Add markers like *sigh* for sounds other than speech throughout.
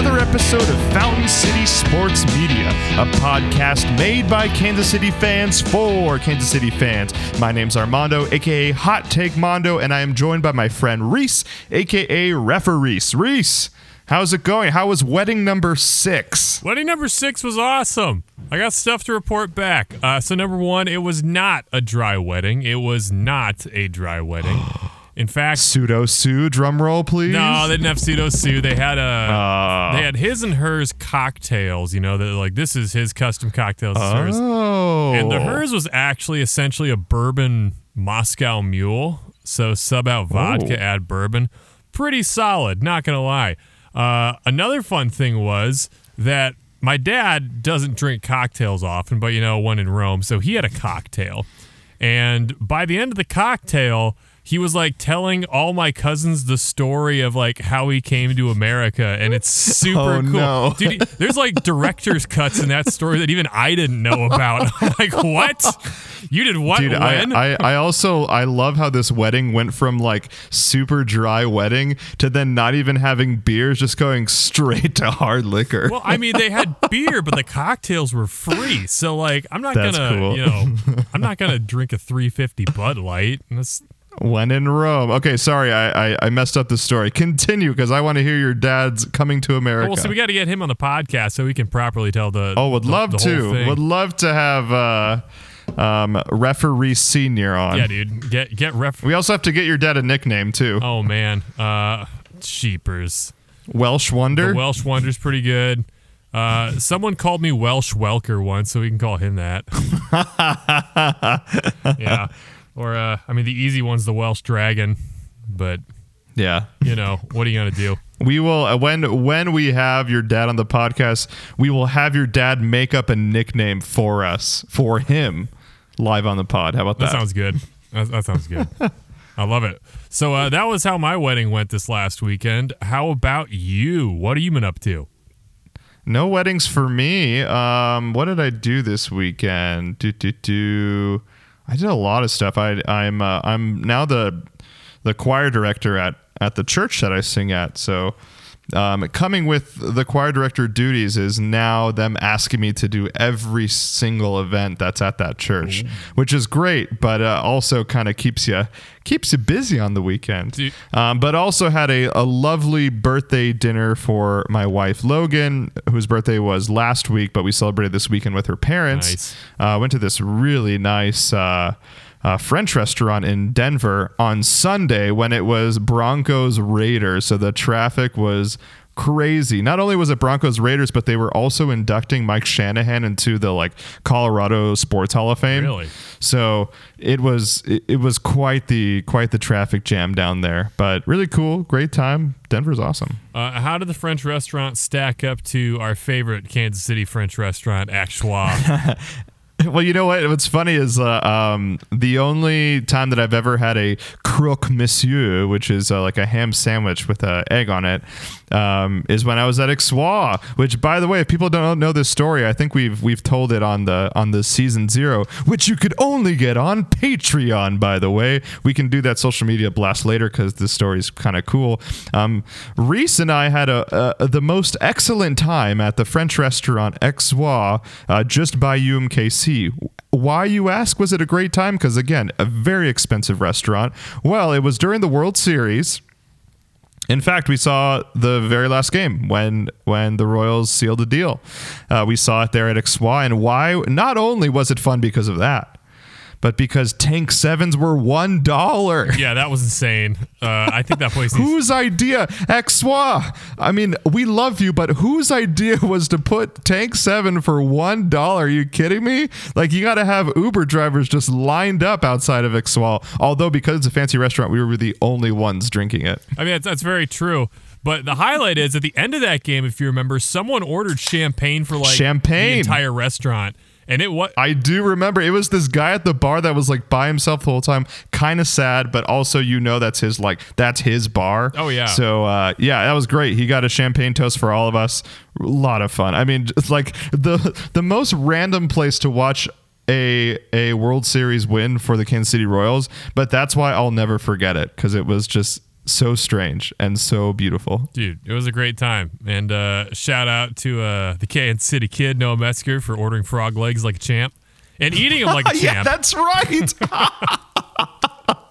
another episode of Fountain City Sports Media, a podcast made by Kansas City fans for Kansas City fans. My name's Armando, aka Hot Take Mondo, and I am joined by my friend Reese, aka Refereese. Reese, how's it going? How was wedding number six? Wedding number six was awesome. I got stuff to report back. Uh, so, number one, it was not a dry wedding. It was not a dry wedding. *gasps* *gasps* *gasps* In fact, Pseudo Sue, drum roll, please. no, they didn't have pseudo sue. They had a, Uh, they had his and hers cocktails. You know, that like this is his custom cocktails. oh. And the hers was actually essentially a bourbon Moscow Mule. So sub out vodka, Oh. add bourbon. Pretty solid, not gonna lie. Uh, another fun thing was that my dad doesn't drink cocktails often, but you know, one in Rome, so he had a cocktail. And by the end of the cocktail, he was like telling all my cousins the story of like how he came to America, and it's super Oh, cool. no. Dude, *laughs* there's like director's cuts in that story that even I didn't know about. *laughs* I'm like, what? You did what? Dude, I. I, I also I love how this wedding went from like super dry wedding to then not even having beers, just going straight to hard liquor. well, I mean, they had beer, but the cocktails were free. So, like, I'm not That's gonna, cool. you know, *laughs* I'm not gonna drink a 350 Bud Light. That's when in Rome. Okay, sorry, I, I, I messed up the story. Continue because I want to hear your dad's coming to America. well. So we got to get him on the podcast so we can properly tell the. oh, would the- love the to. Would love to have uh, um, referee senior on. yeah, dude. Get get ref. We also have to get your dad a nickname too. Oh man, uh, sheepers. Welsh Wonder. The Welsh Wonder's pretty good. Uh, someone called me Welsh Welker once, so we can call him that. *laughs* yeah. Or, uh, I mean, the easy one's the Welsh Dragon, but yeah. you know, what are you gonna do? *laughs* We will uh, when when we have your dad on the podcast, we will have your dad make up a nickname for us for him live on the pod. How about that? That sounds good. That, that sounds good. *laughs* I love it. So uh, that was how my wedding went this last weekend. How about you? What have you been up to? no weddings for me. Um, what did I do this weekend? Do do do. I did a lot of stuff. I I'm uh, I'm now the the choir director at at the church that I sing at. So. Um, coming with the choir director duties is now them asking me to do every single event that's at that church, which is great, but uh, also kind of keeps you keeps you busy on the weekend. Um, but also had a, a lovely birthday dinner for my wife Logan, whose birthday was last week, but we celebrated this weekend with her parents. Nice. Uh, went to this really nice uh, uh, French restaurant in Denver on Sunday when it was Broncos Raiders. So the traffic was crazy. Not only was it Broncos Raiders, but they were also inducting Mike Shanahan into the like Colorado Sports Hall of Fame. Really? So it was it, it was quite the quite the traffic jam down there, but really cool, great time. Denver's awesome. Uh, how did the French restaurant stack up to our favorite Kansas City French restaurant, Aixois? *laughs* *laughs* Well, you know what? What's funny is uh, um, the only time that I've ever had a croque monsieur, which is uh, like a ham sandwich with an egg on it, um, is when I was at Aixois. Which, by the way, if people don't know this story, I think we've we've told it on the on the season zero, which you could only get on Patreon. By the way, we can do that social media blast later because this story's kind of cool. Um, Reese and I had a, a the most excellent time at the French restaurant Aixois, uh, just by UMKC. Why, you ask, was it a great time? Because, again, a very expensive restaurant. Well, it was during the World Series. In fact, we saw the very last game when when the Royals sealed the deal. Uh, we saw it there at Aixois, and why? Not only was it fun because of that, but because tank sevens were one dollar. yeah, that was insane. Uh, I think that place *laughs* Whose idea? Aixois. I mean, we love you, but whose idea *laughs* was to put Tank 7 for $1? Are you kidding me? Like, you got to have Uber drivers just lined up outside of Aixois. Although, because it's a fancy restaurant, we were the only ones drinking it. I mean, that's, that's very true. But the highlight is at the end of that game, if you remember, someone ordered champagne for like Champagne. the entire restaurant, and it was I do remember it was this guy at the bar that was like by himself the whole time, kind of sad, but also you know that's his like that's his bar. Oh, yeah. So uh, yeah, that was great. He got a champagne toast for all of us. A lot of fun. I mean, it's like the the most random place to watch a a World Series win for the Kansas City Royals, but that's why I'll never forget it because it was just so strange and so beautiful. Dude, it was a great time. And uh, shout out to uh, the Kansas City kid, Noah Metzger, for ordering frog legs like a champ and eating them like a champ. *laughs* yeah, champ. that's right. *laughs*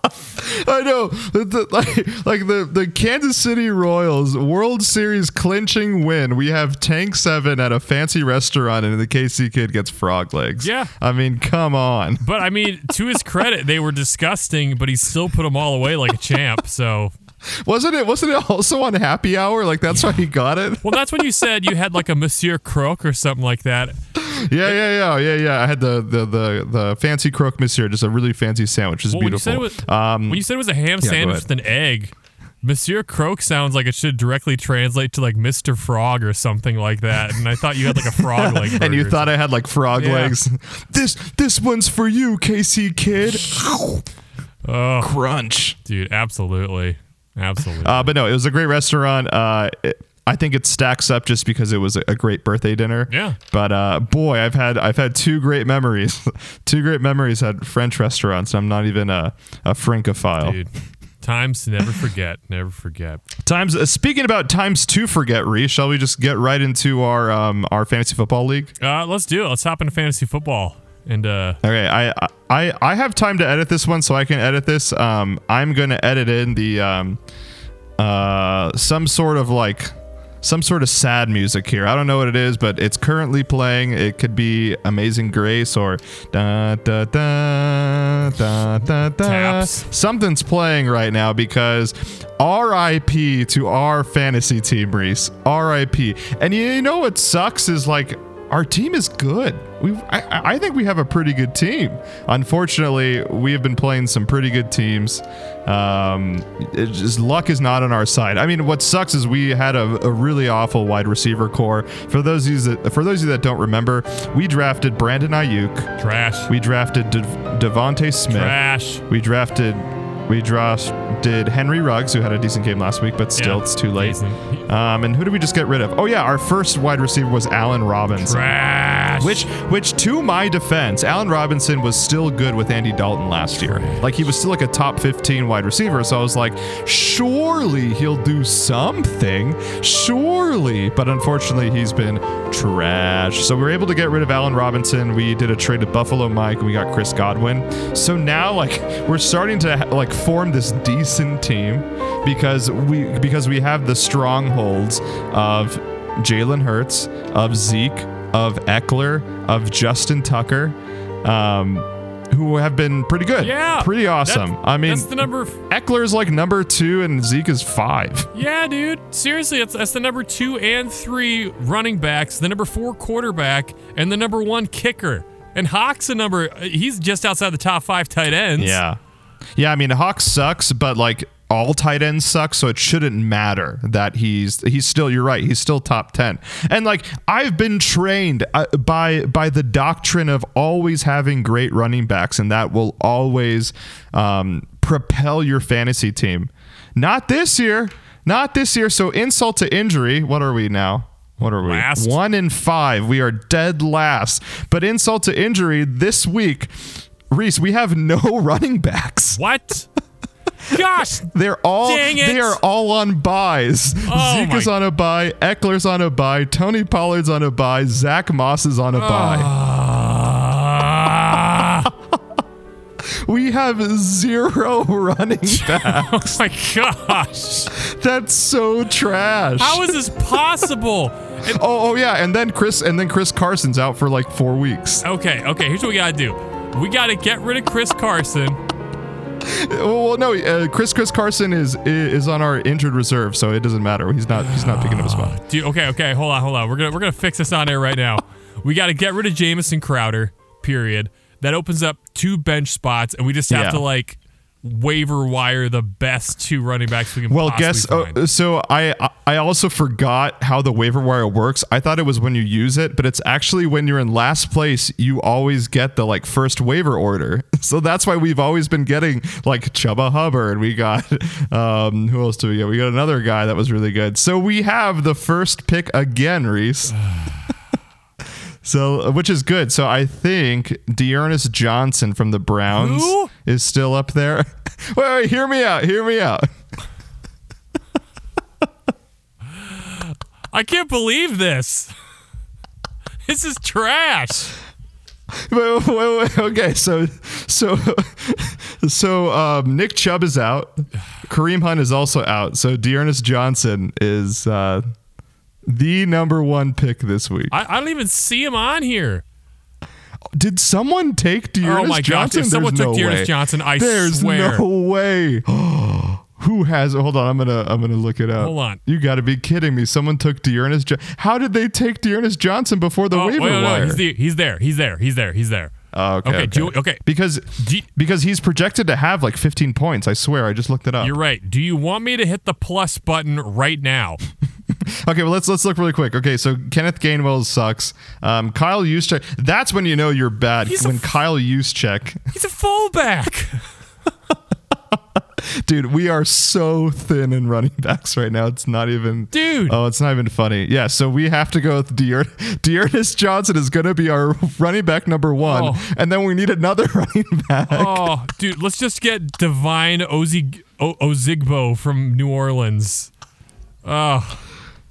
*laughs* I know, The- like, like the the Kansas City Royals World Series clinching win. We have Tank Seven at a fancy restaurant, and the KC kid gets frog legs. Yeah. I mean, come on. but I mean, to his credit, they were disgusting, but he still put them all away like a champ. So, Wasn't it? Wasn't it also on Happy Hour? Like that's why he got it. well, that's when you said you had like a Monsieur Crook or something like that. Yeah, yeah, yeah, yeah, yeah. I had the the the, the fancy croque monsieur, just a really fancy sandwich. It's Well, when you beautiful. said it was, um, when you said it was a ham go sandwich with an egg, Monsieur Croque sounds like it should directly translate to like Mr. Frog or something like that. And I thought you had like a frog *laughs* leg. and you thought I had like frog Yeah. legs. This this one's for you, KC kid. oh, Crunch. dude, absolutely, absolutely. Uh, but no, it was a great restaurant. Uh, it- I think it stacks up just because it was a, great birthday dinner. Yeah. But uh, boy, I've had I've had two great memories, *laughs* two great memories at French restaurants. I'm not even a a francophile. dude, times to never forget, never forget. Times. Uh, speaking about times to forget, Reese, shall we just get right into our um our fantasy football league? Uh, let's do it. Let's hop into fantasy football. And uh, Okay, I I I have time to edit this one, so I can edit this. Um, I'm gonna edit in the um, uh, some sort of like some sort of sad music here. I don't know what it is, but it's currently playing. It could be Amazing Grace or da da da da da da. Taps. Something's playing right now because R.I.P. to our fantasy team, Reese. R.I.P. And you know what sucks is like our team is good. We, I, I think we have a pretty good team. Unfortunately, we have been playing some pretty good teams. Um, it just luck is not on our side. I mean, what sucks is we had a, a really awful wide receiver core. For those of you that for those of you that don't remember, we drafted Brandon Aiyuk. trash, We drafted De- DeVonta Smith. trash. We drafted we drafted Henry Ruggs, who had a decent game last week, but still Yeah, it's too late. decent. Um, and who did we just get rid of? Oh yeah, our first wide receiver was Allen Robinson. Trash. Which, which, to my defense, Allen Robinson was still good with Andy Dalton last year. Like he was still like a top 15 wide receiver. So I was like, surely he'll do something. Surely, but unfortunately, he's been trash. So we were able to get rid of Allen Robinson. We did a trade to Buffalo Mike, and we got Chris Godwin. So now, like, we're starting to like form this decent team because we because we have the strongholds of Jalen Hurts, of Zeke, of Ekeler, of Justin Tucker, um, who have been pretty good. yeah, Pretty awesome. I mean, that's the number. F- Ekeler's like number two and Zeke is five. *laughs* yeah, dude. Seriously, that's, that's the number two and three running backs, the number four quarterback, and the number one kicker. And Hawk's a number. He's just outside the top five tight ends. Yeah. Yeah, I mean Hawk sucks, but like all tight ends suck, so it shouldn't matter that he's he's still you're right, he's still top 10. And like I've been trained uh, by by the doctrine of always having great running backs and that will always um, propel your fantasy team. Not this year. Not this year. So insult to injury, what are we now? What are we? Last. One in five. We are dead last. But insult to injury this week, Reese, we have no *laughs* running backs. What? Gosh. They're all they are all on byes. Oh Zeke my- is on a bye, Ekeler's on a bye, Tony Pollard's on a bye, Zach Moss is on a bye. Ah. We have zero running *laughs* backs. oh my gosh. That's so trash. How is this possible? And- *laughs* oh, oh yeah, and then Chris and then Chris Carson's out for like four weeks. okay, okay, here's what we gotta do. We gotta get rid of Chris Carson. Well, no, uh, Chris Chris Carson is is on our injured reserve, so it doesn't matter. He's not he's not picking up a spot. Dude, okay, okay, hold on, hold on. We're gonna we're gonna fix this on air right now. We gotta get rid of Jamison Crowder, period. That opens up two bench spots, and we just have Yeah. to like waiver wire the best two running backs we can Well, guess uh, so. I I also forgot how the waiver wire works. I thought it was when you use it, but it's actually when you're in last place, you always get the like first waiver order. So that's why we've always been getting like Chuba Hubbard. We got um who else do we get? We got another guy that was really good. So we have the first pick again, Reese. So, uh, which is good. So I think D'Ernest Johnson from the Browns Who? is still up there. *laughs* wait, wait, hear me out. Hear me out. I can't believe this. *laughs* This is trash. Wait, wait, wait, okay, so so *laughs* so um, Nick Chubb is out. Kareem Hunt is also out. So D'Ernest Johnson is uh, the number one pick this week. I, I don't even see him on here. Did someone take D'Ernest oh my Johnson? gosh! If someone There's took no D'Ernest way. Johnson, I There's swear. no way. *gasps* Who has? It? Hold on, I'm gonna I'm gonna look it up. Hold on. You got to be kidding me! Someone took D'Ernest. Jo- How did they take D'Ernest Johnson before the Oh, waiver wait, no, no, wire? he's, the, he's there. He's there. He's there. He's there. Oh, okay. Okay, you- okay. Because you- because he's projected to have like 15 points. I swear. I just looked it up. You're right. Do you want me to hit the plus button right now? Okay, well let's let's look really quick. Okay, so Kenneth Gainwell sucks. Um, Kyle Juszczyk. That's when you know you're bad. He's when f- Kyle Juszczyk, He's a fullback. *laughs* dude, we are so thin in running backs right now. It's not even, Dude. Oh, it's not even funny. Yeah, so we have to go with Dear D'Ernest Johnson is going to be our running back number one, Oh. and then we need another *laughs* running back. Oh, dude, let's just get Devine Ozig- o- Ozigbo from New Orleans. Oh,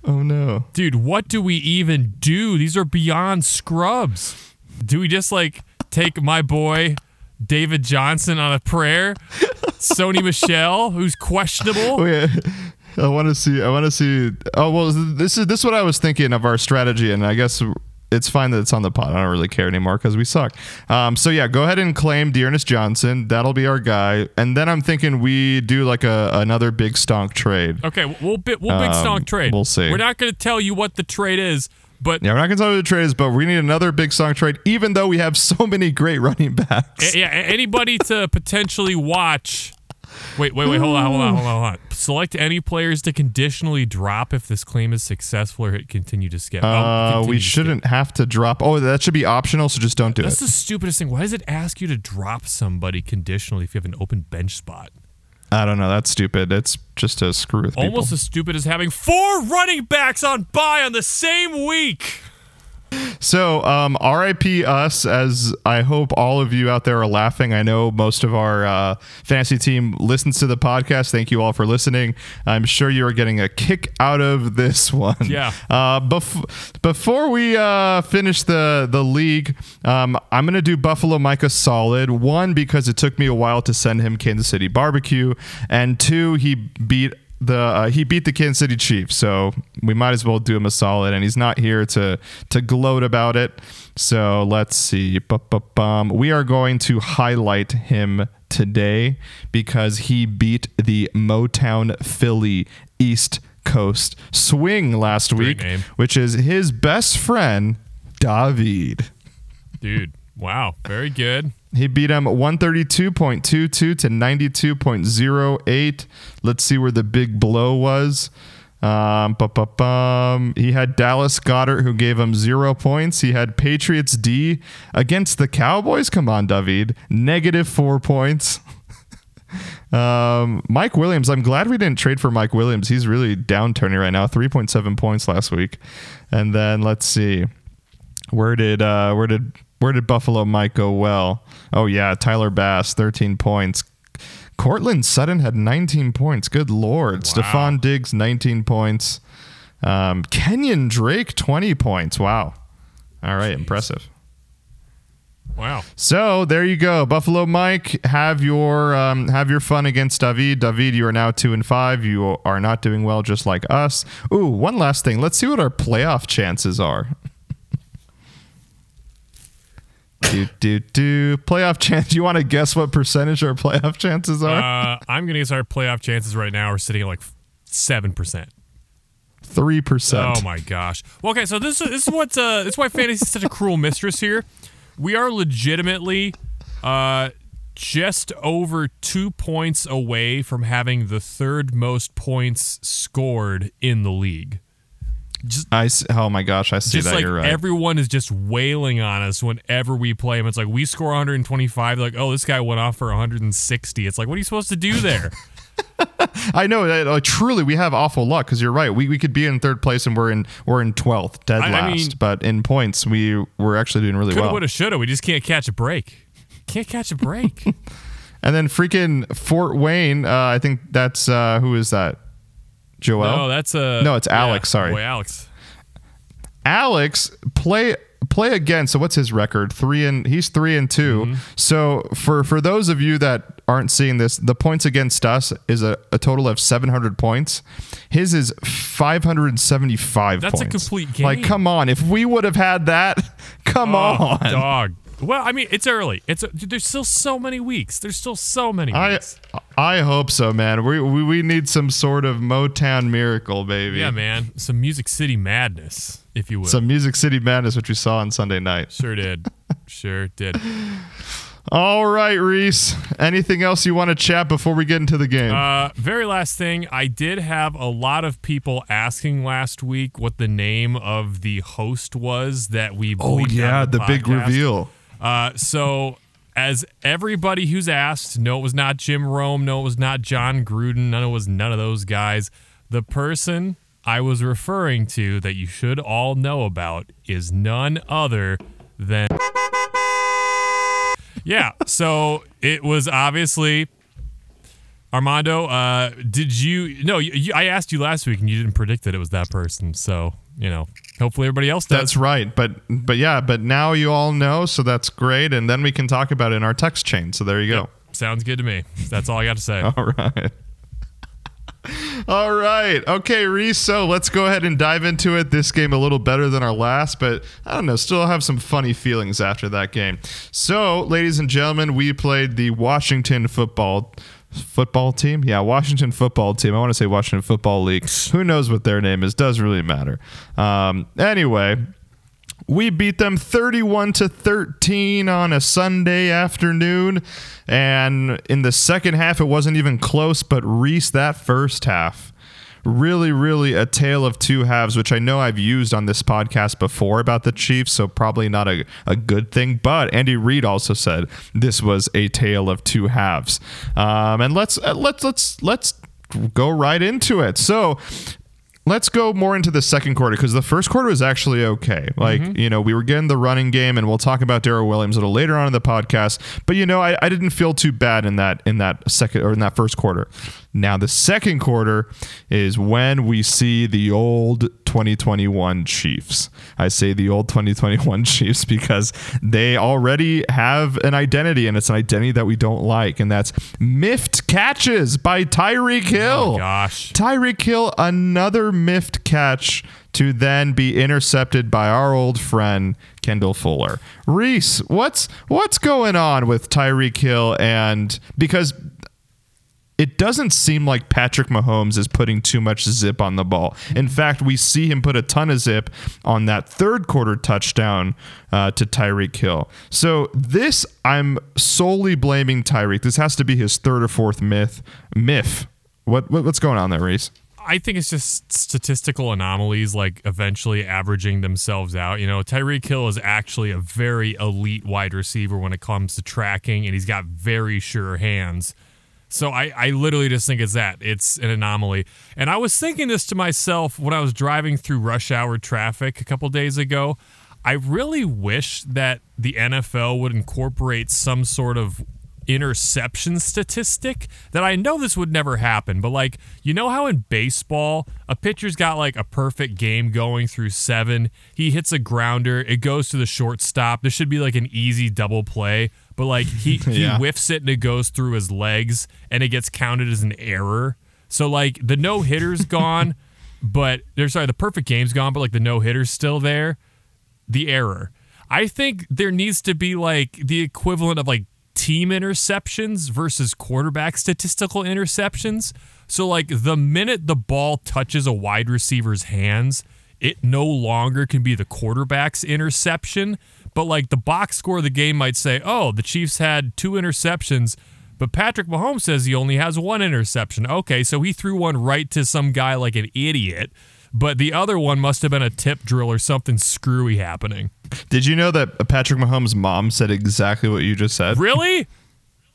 Oh no. dude, what do we even do? These are beyond scrubs. Do we just like take my boy David Johnson on a prayer? Sony Michel, who's questionable. Oh, Wait, I want to see. I want to see. Oh well, this is this is what I was thinking of our strategy, and I guess it's fine that it's on the pot. I don't really care anymore because we suck. Um, so yeah, go ahead and claim D'Ernest Johnson. That'll be our guy, and then I'm thinking we do like a another big stonk trade. Okay, we'll bit we'll big Um, stonk trade. we'll see. We're not going to tell you what the trade is, but Yeah, we're not gonna tell you the trade is, but we need another big stonk trade, even though we have so many great running backs. Yeah, anybody to potentially watch. Wait, wait, wait. Hold on, hold on, hold on, hold on. *sighs* Select any players to conditionally drop if this claim is successful or hit continue to skip. Oh, Uh, continue we to shouldn't have to drop. Oh, that should be optional, so just don't do That's it. That's the stupidest thing. Why does it ask you to drop somebody conditionally if you have an open bench spot? I don't know. That's stupid. It's just to screw with people. Almost as stupid as having four running backs on bye on the same week. So, um, RIP us, as I hope all of you out there are laughing. I know most of our uh, fantasy team listens to the podcast. Thank you all for listening. I'm sure you are getting a kick out of this *laughs* one. Yeah. Uh, bef- before we uh, finish the the league, um, I'm gonna do Buffalo Micah solid. One because it took me a while to send him Kansas City barbecue, and two he beat the uh, he beat the Kansas City Chiefs, so we might as well do him a solid. And he's not here to to gloat about it. So let's see. Bu-bu-bum. We are going to highlight him today because he beat the Motown Philly East Coast Swing last week, name. which is his best friend David. Dude, wow. Very good. He beat him 132.22 to 92.08. Let's see where the big blow was. Um. He had Dallas Goedert, who gave him zero points. He had Patriots D against the Cowboys. Come on, David. Negative four points. *laughs* Um, Mike Williams. I'm glad we didn't trade for Mike Williams. He's really downturning right now. 3.7 points last week. And then let's see. Where did uh where did where did Buffalo Mike go well? Oh yeah, Tyler Bass, 13 points. Courtland Sutton had 19 points. Good lord. Stefon Diggs 19 points. Um, Kenyan Drake 20 points. Wow. All right, impressive. Wow. So there you go, Buffalo Mike. Have your um, have your fun against David. David, you are now two and five. You are not doing well, just like us. Ooh, one last thing. Let's see what our playoff chances are. Do do do playoff chance. You want to guess what percentage our playoff chances are? Uh, I'm going to guess our playoff chances right now are sitting at like 7%. Three percent. Oh my gosh. Well, okay, so this is this is what's uh this is why fantasy is such a cruel mistress here. We are legitimately uh just over two points away from having the third most points scored in the league. I s- oh my gosh, I see Just that. like You're right. everyone is just wailing on us whenever we play them. It's like we score 125. Like, oh, this guy went off for 160. It's like, what are you supposed to do there? *laughs* I know that uh, truly we have awful luck because you're right. We, we could be in third place and we're in we're in twelfth, dead I- I last. mean- but in points, we we're actually doing really Coulda, well. woulda, shoulda. We just can't catch a break. Can't catch a break. *laughs* And then freaking Fort Wayne. Uh, I think that's uh, who is that? Joel. No, that's uh No, it's Alex, sorry. Boy, Alex. Alex play play again. So what's his record? Three and he's three and 2 Mm-hmm. So for for those of you that aren't seeing this, the points against us is a, a total of 700 points. His is 575 That's a complete complete Like, come on. If we would have had that, *laughs* come Oh, on. dog. Well, I mean, it's early. It's a, there's still so many weeks. There's still so many I weeks. I hope so, man. We, we we need some sort of Motown miracle, baby. yeah, man. Some Music City madness, if you will. Some Music City Madness, which we saw on Sunday night. sure did. sure did. *laughs* All right, Reese. Anything else you want to chat before we get into the game? Uh, very last thing, I did have a lot of people asking last week what the name of the host was that we. oh yeah, on the big reveal. Uh, so, as everybody who's asked, no, it was not Jim Rome, no, it was not John Gruden, none, it was none of those guys. The person I was referring to that you should all know about is none other than. Yeah, so it was obviously Armando. Uh, did you? No, you, I asked you last week and you didn't predict that it was that person. So you know, hopefully everybody else does. That's right. But but yeah, but now you all know, so that's great. And then we can talk about it in our text chain. So there you go. Sounds good to me. That's all I got to say. *laughs* All right. *laughs* All right. Okay, Reese. So let's go ahead and dive into it. This game a little better than our last, but I don't know. Still have some funny feelings after that game. So, ladies and gentlemen, we played the Washington football football team. Yeah, Washington football team. I want to say Washington Football League. Who knows what their name is? Doesn't really matter. Um, anyway, we beat them 31 to 13 on a Sunday afternoon. And in the second half, it wasn't even close, but Reese, that first half, really, really a tale of two halves, which I know I've used on this podcast before about the Chiefs, so probably not a, a good thing. But Andy Reid also said this was a tale of two halves. Um, and let's uh, let's let's let's go right into it. So let's go more into the second quarter because the first quarter was actually okay. Like, you know, we were getting the running game, and we'll talk about Darrel Williams a little later on in the podcast. But you know, I, I didn't feel too bad in that in that second or in that first quarter. Now the second quarter is when we see the old 2021 Chiefs. I say the old 2021 *laughs* Chiefs because they already have an identity, and it's an identity that we don't like, and that's miffed catches by Tyreek oh, Hill. Oh, gosh. Tyreek Hill, another miffed catch to then be intercepted by our old friend Kendall Fuller. Reese, what's what's going on with Tyreek Hill and because it doesn't seem like Patrick Mahomes is putting too much zip on the ball. In fact, we see him put a ton of zip on that third quarter touchdown uh, to Tyreek Hill. So this, I'm solely blaming Tyreek. This has to be his third or fourth myth. Myth. What, what what's going on there, Reese? I think it's just statistical anomalies, like eventually averaging themselves out. You know, Tyreek Hill is actually a very elite wide receiver when it comes to tracking, and he's got very sure hands. So I, I literally just think it's that. It's an anomaly. And I was thinking this to myself when I was driving through rush hour traffic a couple days ago. I really wish that the NFL would incorporate some sort of interception statistic that I know this would never happen, but like, you know how in baseball, a pitcher's got like a perfect game going through seven. He hits a grounder, it goes to the shortstop. This should be like an easy double play, but like he, *laughs* he whiffs it and it goes through his legs and it gets counted as an error. So like the no hitter's *laughs* gone, but there's sorry, the perfect game's gone, but like the no hitter's still there the error. I think there needs to be like the equivalent of like team interceptions versus quarterback statistical interceptions. So like the minute the ball touches a wide receiver's hands, it no longer can be the quarterback's interception, but like the box score of the game might say, "Oh, the Chiefs had two interceptions." But Patrick Mahomes says he only has one interception. Okay, so he threw one right to some guy like an idiot, but the other one must have been a tip drill or something screwy happening. Did you know that Patrick Mahomes' mom said exactly what you just said? Really? *laughs*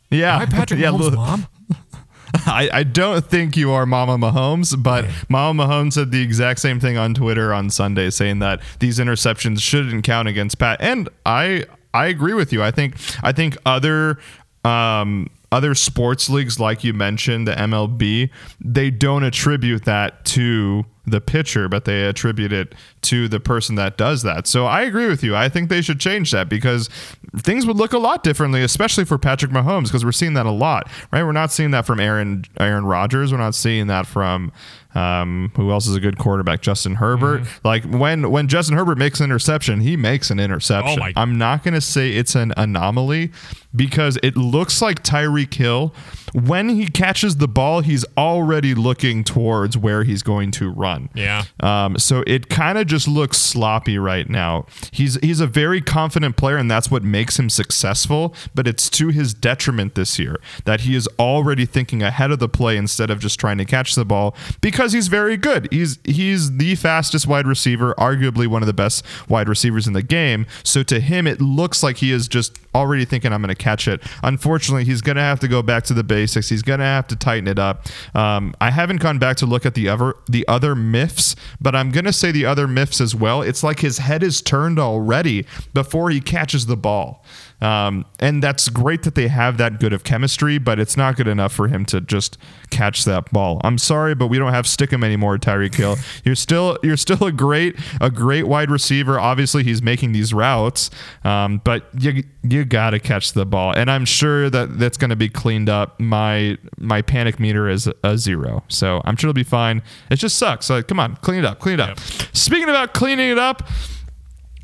Yeah. Am Patrick *laughs* yeah, Mahomes' mom? *laughs* I, I don't think you are Mama Mahomes, but Mama Mahomes said the exact same thing on Twitter on Sunday, saying that these interceptions shouldn't count against Pat. And I I agree with you. I think I think other um, other sports leagues, like you mentioned, the MLB, they don't attribute that to the pitcher, but they attribute it to the person that does that. So I agree with you. I think they should change that because things would look a lot differently, especially for Patrick Mahomes, because we're seeing that a lot, right? We're not seeing that from Aaron Aaron Rodgers. We're not seeing that from um, who else is a good quarterback? Justin Herbert. Mm-hmm. Like when when Justin Herbert makes an interception, he makes an interception. Oh I'm not going to say it's an anomaly because it looks like Tyreek Hill when he catches the ball, he's already looking towards where he's going to run. Yeah. Um, so it kind of just looks sloppy right now. He's he's a very confident player, and that's what makes him successful. But it's to his detriment this year that he is already thinking ahead of the play instead of just trying to catch the ball because he's very good. He's he's the fastest wide receiver, arguably one of the best wide receivers in the game. So to him, it looks like he is just already thinking I'm going to catch it. Unfortunately, he's going to have to go back to the basics. He's going to have to tighten it up. Um, I haven't gone back to look at the other the other myths, but I'm going to say the other myths as well. It's like his head is turned already before he catches the ball. Um, and that's great that they have that good of chemistry, but it's not good enough for him to just catch that ball. I'm sorry, but we don't have stick him anymore, Tyreek Hill. *laughs* You're still you're still a great a great wide receiver. Obviously, he's making these routes, um, but you you got to catch the ball. And I'm sure that that's going to be cleaned up. My my panic meter is a zero, so I'm sure it'll be fine. It just sucks. Like, come on, clean it up, clean it up. Speaking about cleaning it up.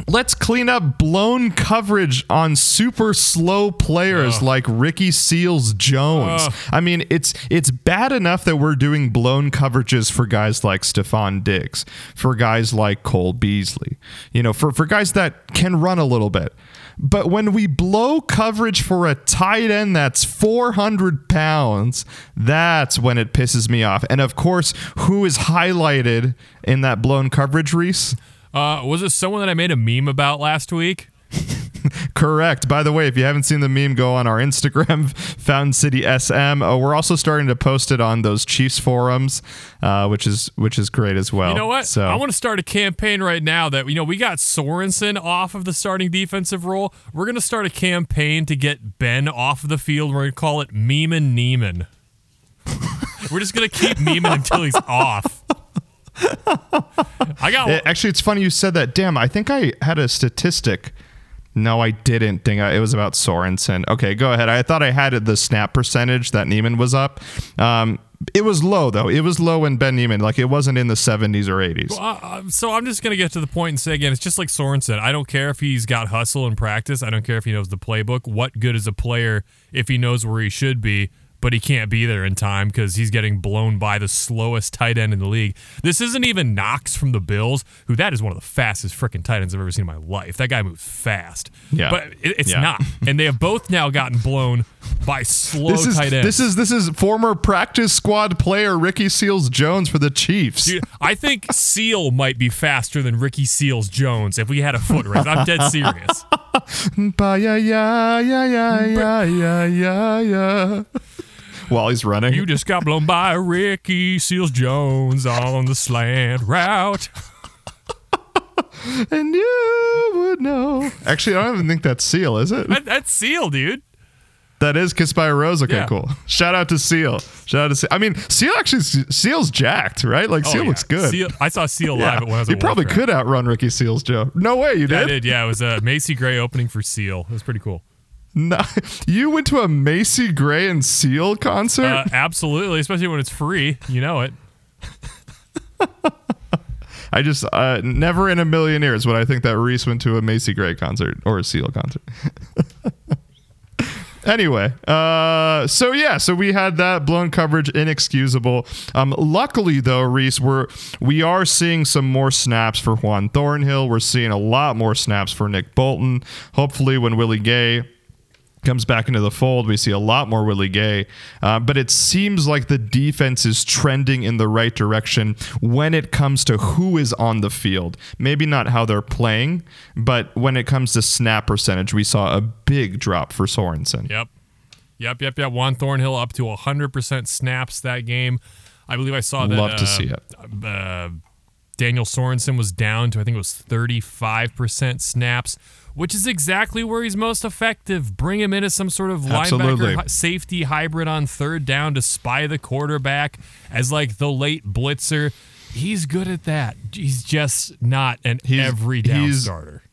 Let's clean up blown coverage on super slow players like Ricky Seals Jones. I mean, it's it's bad enough that we're doing blown coverages for guys like Stefon Diggs, for guys like Cole Beasley, you know, for, for guys that can run a little bit. But when we blow coverage for a tight end that's 400 pounds, that's when it pisses me off. And of course, who is highlighted in that blown coverage, Reese? Uh, was it someone that I made a meme about last week? *laughs* Correct. By the way, if you haven't seen the meme, go on our Instagram, *laughs* Fountain City SM. Uh, we're also starting to post it on those Chiefs forums, uh, which is which is great as well. You know what? So I want to start a campaign right now that you know we got Sorensen off of the starting defensive role. We're gonna start a campaign to get Ben off of the field. We're gonna call it Meme and Niemann. We're just gonna keep memeing until he's off. *laughs* I got It- actually, it's funny you said that. Damn, I think I had a statistic. No, I didn't. Dang, it was about Sorensen. Okay, go ahead. I thought I had the snap percentage that Niemann was up. Um, it was low though. It was low in Ben Niemann. Like it wasn't in the 70s or 80s. Uh, uh, so I'm just gonna get to the point and say again, it's just like Sorensen. I don't care if he's got hustle in practice. I don't care if he knows the playbook. What good is a player if he knows where he should be, but he can't be there in time because he's getting blown by the slowest tight end in the league. This isn't even Knox from the Bills, who that is one of the fastest freaking tight ends I've ever seen in my life. That guy moves fast. Yeah. But it, it's yeah. not. And they have both now gotten blown by slow this is, tight ends. This is this is former practice squad player Ricky Seals Jones for the Chiefs. Dude, I think Seal might be faster than Ricky Seals Jones if we had a foot race. I'm dead serious. yeah, yeah, yeah, yeah, yeah, yeah, yeah. While he's running, You just got blown by Ricky Seals Jones on the slant route. *laughs* and you would know. Actually, I don't even think that's Seal, is it? That, that's Seal, dude. That is Kiss by a Rose. Okay, Yeah. cool. Shout out to Seal. Shout out to Seal. I mean, Seal actually Seal's jacked, right? Like Oh, Seal yeah. looks good. Seal, I saw Seal yeah. live at when I was you at probably Warcraft. could outrun Ricky Seals, Joe. No way, you did. I did. did, yeah. It was a Macy Gray opening for Seal. It was pretty cool. No, *laughs* you went to a Macy Gray and Seal concert. Uh, absolutely, especially when it's free. You know it. *laughs* I just uh, never in a million years would I think that Reese went to a Macy Gray concert or a Seal concert. *laughs* anyway, uh, so yeah, so we had that blown coverage, inexcusable. Um, luckily though, Reese, we're we are seeing some more snaps for Juan Thornhill. We're seeing a lot more snaps for Nick Bolton. Hopefully, when Willie Gay comes back into the fold, we see a lot more Willie Gay. Uh, but it seems like the defense is trending in the right direction when it comes to who is on the field. Maybe not how they're playing, but when it comes to snap percentage, we saw a big drop for Sorensen. Yep. Yep, yep, yep. Juan Thornhill up to 100% snaps that game. I believe I saw that. Love to uh, see it. Uh, Daniel Sorensen was down to, I think it was 35% snaps, which is exactly where he's most effective. Bring him in as some sort of Absolutely. linebacker safety hybrid on third down to spy the quarterback as like the late blitzer. He's good at that. He's just not an He's- every down starter.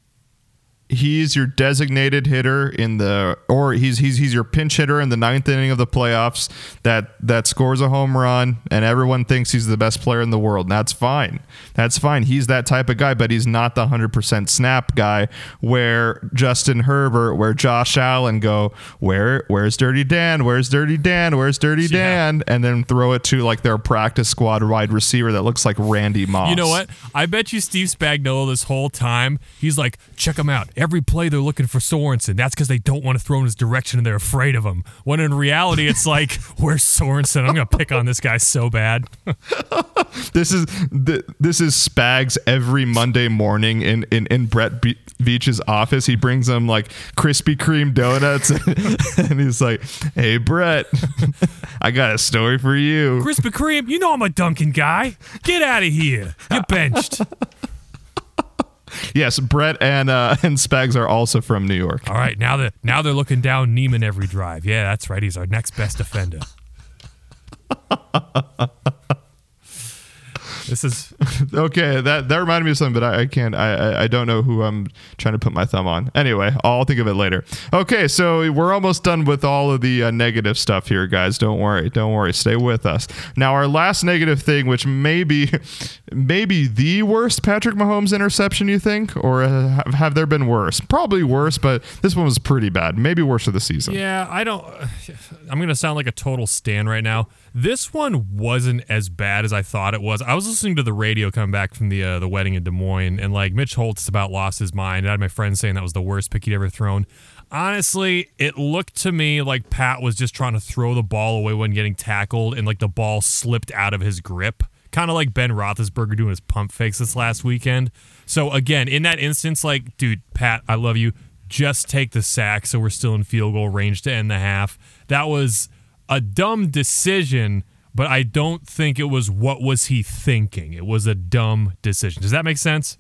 He's your designated hitter in the or he's he's he's your pinch hitter in the ninth inning of the playoffs that that scores a home run and everyone thinks he's the best player in the world. And that's fine. That's fine. He's that type of guy but he's not the 100% snap guy where Justin Herbert where Josh Allen go where where's Dirty Dan? Where's Dirty Dan? Where's Dirty Yeah. Dan? And then throw it to like their practice squad wide receiver that looks like Randy Moss You know what? I bet you Steve Spagnuolo this whole time, he's like, check him out. Every play they're looking for Sorensen. That's because they don't want to throw in his direction and they're afraid of him. When in reality, it's *laughs* like, where's Sorensen? I'm going to pick on this guy so bad. *laughs* This is th- this is Spags every Monday morning in in, in Brett Be- Veach's office. He brings him like Krispy Kreme donuts, *laughs* and he's like, "Hey Brett, I got a story for you." Krispy Kreme, you know I'm a Dunkin' guy. Get out of here. You're benched. Yes, Brett and uh, *laughs* and Spags are also from New York. All right, now that now they're looking down Niemann every drive. Yeah, that's right. He's our next best defender. *laughs* this is *laughs* Okay, that that reminded me of something, but I, I can't. I, I don't know who I'm trying to put my thumb on. Anyway, I'll think of it later. Okay, so we're almost done with all of the uh, negative stuff here, guys. Don't worry, don't worry. Stay with us. Now, our last negative thing, which may be *laughs* maybe the worst Patrick Mahomes interception, you think, or uh, have, have there been worse? Probably worse, but this one was pretty bad. Maybe worse of the season. Yeah, I don't. *sighs* I'm gonna sound like a total stan right now. This one wasn't as bad as I thought it was. I was listening to the radio coming back from the uh, the wedding in Des Moines, and like Mitch Holtz about lost his mind. I had my friend saying that was the worst pick he'd ever thrown. Honestly, it looked to me like Pat was just trying to throw the ball away when getting tackled, and like the ball slipped out of his grip. Kind of like Ben Roethlisberger doing his pump fakes this last weekend. So again, in that instance, like, dude, Pat, I love you. Just take the sack, so we're still in field goal range to end the half. That was a dumb decision, but I don't think it was what was he thinking. It was a dumb decision. Does that make sense?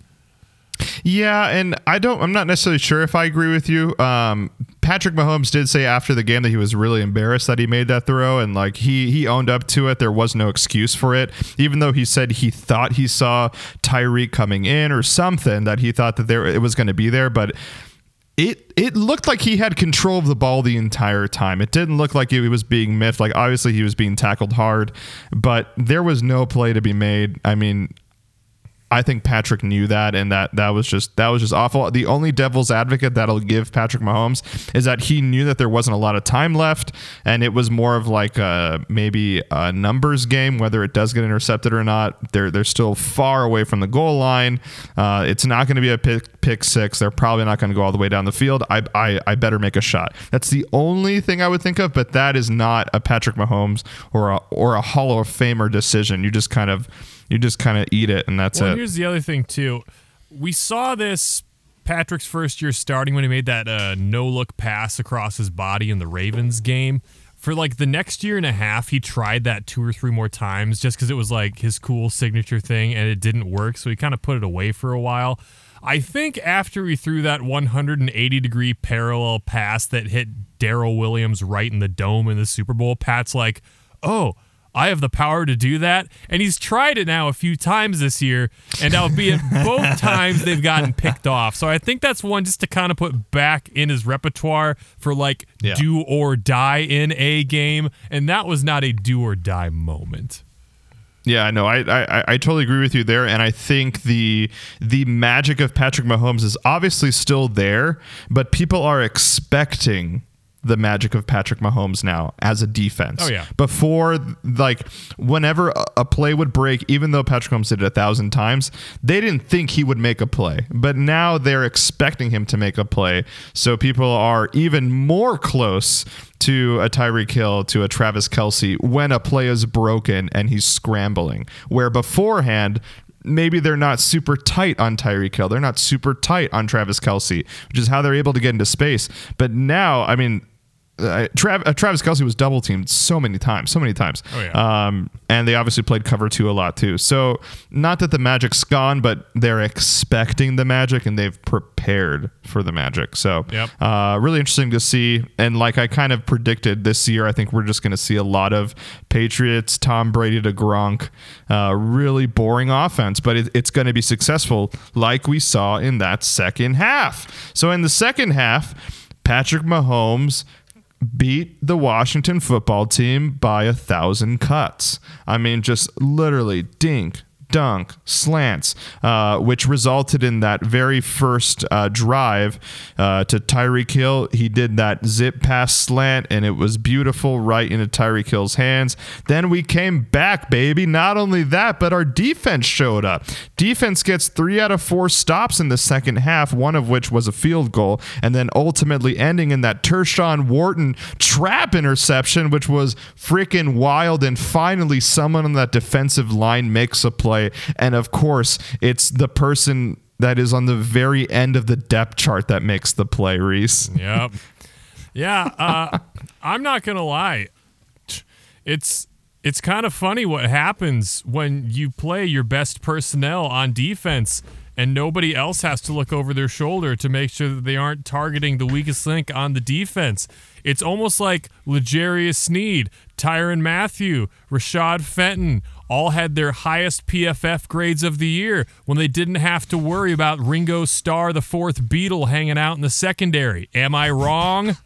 Yeah, and I don't. I'm not necessarily sure if I agree with you. Um, Patrick Mahomes did say after the game that he was really embarrassed that he made that throw, and like he he owned up to it. There was no excuse for it, even though he said he thought he saw Tyreek coming in or something that he thought that there it was going to be there, but. It it looked like he had control of the ball the entire time. It didn't look like he was being miffed. Like obviously he was being tackled hard, but there was no play to be made. I mean, I think Patrick knew that, and that that was just that was just awful. The only devil's advocate that'll give Patrick Mahomes is that he knew that there wasn't a lot of time left, and it was more of like a, maybe a numbers game, whether it does get intercepted or not. They're they're still far away from the goal line. Uh, it's not going to be a pick pick six. They're probably not going to go all the way down the field. I, I I better make a shot. That's the only thing I would think of, but that is not a Patrick Mahomes or a or a Hall of Famer decision. You just kind of you just kind of eat it, and that's Well, it. here's the other thing too. We saw this Patrick's first year starting when he made that uh, no look pass across his body in the Ravens game. For like the next year and a half, he tried that two or three more times just because it was like his cool signature thing, and it didn't work. So he kind of put it away for a while. I think after he threw that 180 degree parallel pass that hit Darrel Williams right in the dome in the Super Bowl, Pat's like, oh, I have the power to do that. And he's tried it now a few times this year, and albeit both *laughs* times they've gotten picked off. So I think that's one just to kind of put back in his repertoire for like Yeah. do or die in a game. And that was not a do or die moment. Yeah, no, I, I I totally agree with you there, and I think the the magic of Patrick Mahomes is obviously still there, but people are expecting the magic of Patrick Mahomes now as a defense. Oh, yeah. Before, like, whenever a- play would break, even though Patrick Mahomes did it a thousand times, they didn't think he would make a play. But now they're expecting him to make a play. So people are even more close to a Tyreek Hill, to a Travis Kelce when a play is broken and he's scrambling. Where beforehand, maybe they're not super tight on Tyreek Hill. They're not super tight on Travis Kelce, which is how they're able to get into space. But now, I mean, uh, Trav, uh, Travis Kelce was double teamed so many times, so many times. Oh, yeah. Um, and they obviously played cover two a lot too. So not that the Magic's gone, but they're expecting the Magic and they've prepared for the Magic. So Yep. uh, really interesting to see. And like I kind of predicted this year, I think we're just going to see a lot of Patriots, Tom Brady to Gronk, uh, really boring offense, but it, it's going to be successful like we saw in that second half. So in the second half, Patrick Mahomes beat the Washington football team by a thousand cuts. I mean, just literally dink, dunk, slants, uh, which resulted in that very first uh, drive uh, to Tyreek Hill. He did that zip pass slant, and it was beautiful right into Tyreek Hill's hands. Then we came back, baby. Not only that, but our defense showed up. Defense gets three out of four stops in the second half, one of which was a field goal, and then ultimately ending in that Tershawn Wharton trap interception, which was freaking wild. And finally, someone on that defensive line makes a play. And of course, it's the person that is on the very end of the depth chart that makes the play, Reese. *laughs* Yep. yeah, uh, *laughs* I'm not gonna lie. It's it's kind of funny what happens when you play your best personnel on defense and nobody else has to look over their shoulder to make sure that they aren't targeting the weakest link on the defense. It's almost like L'Jarius Sneed, Tyrann Mathieu, Rashad Fenton all had their highest PFF grades of the year when they didn't have to worry about Ringo Starr, the fourth Beatle, hanging out in the secondary. Am I wrong?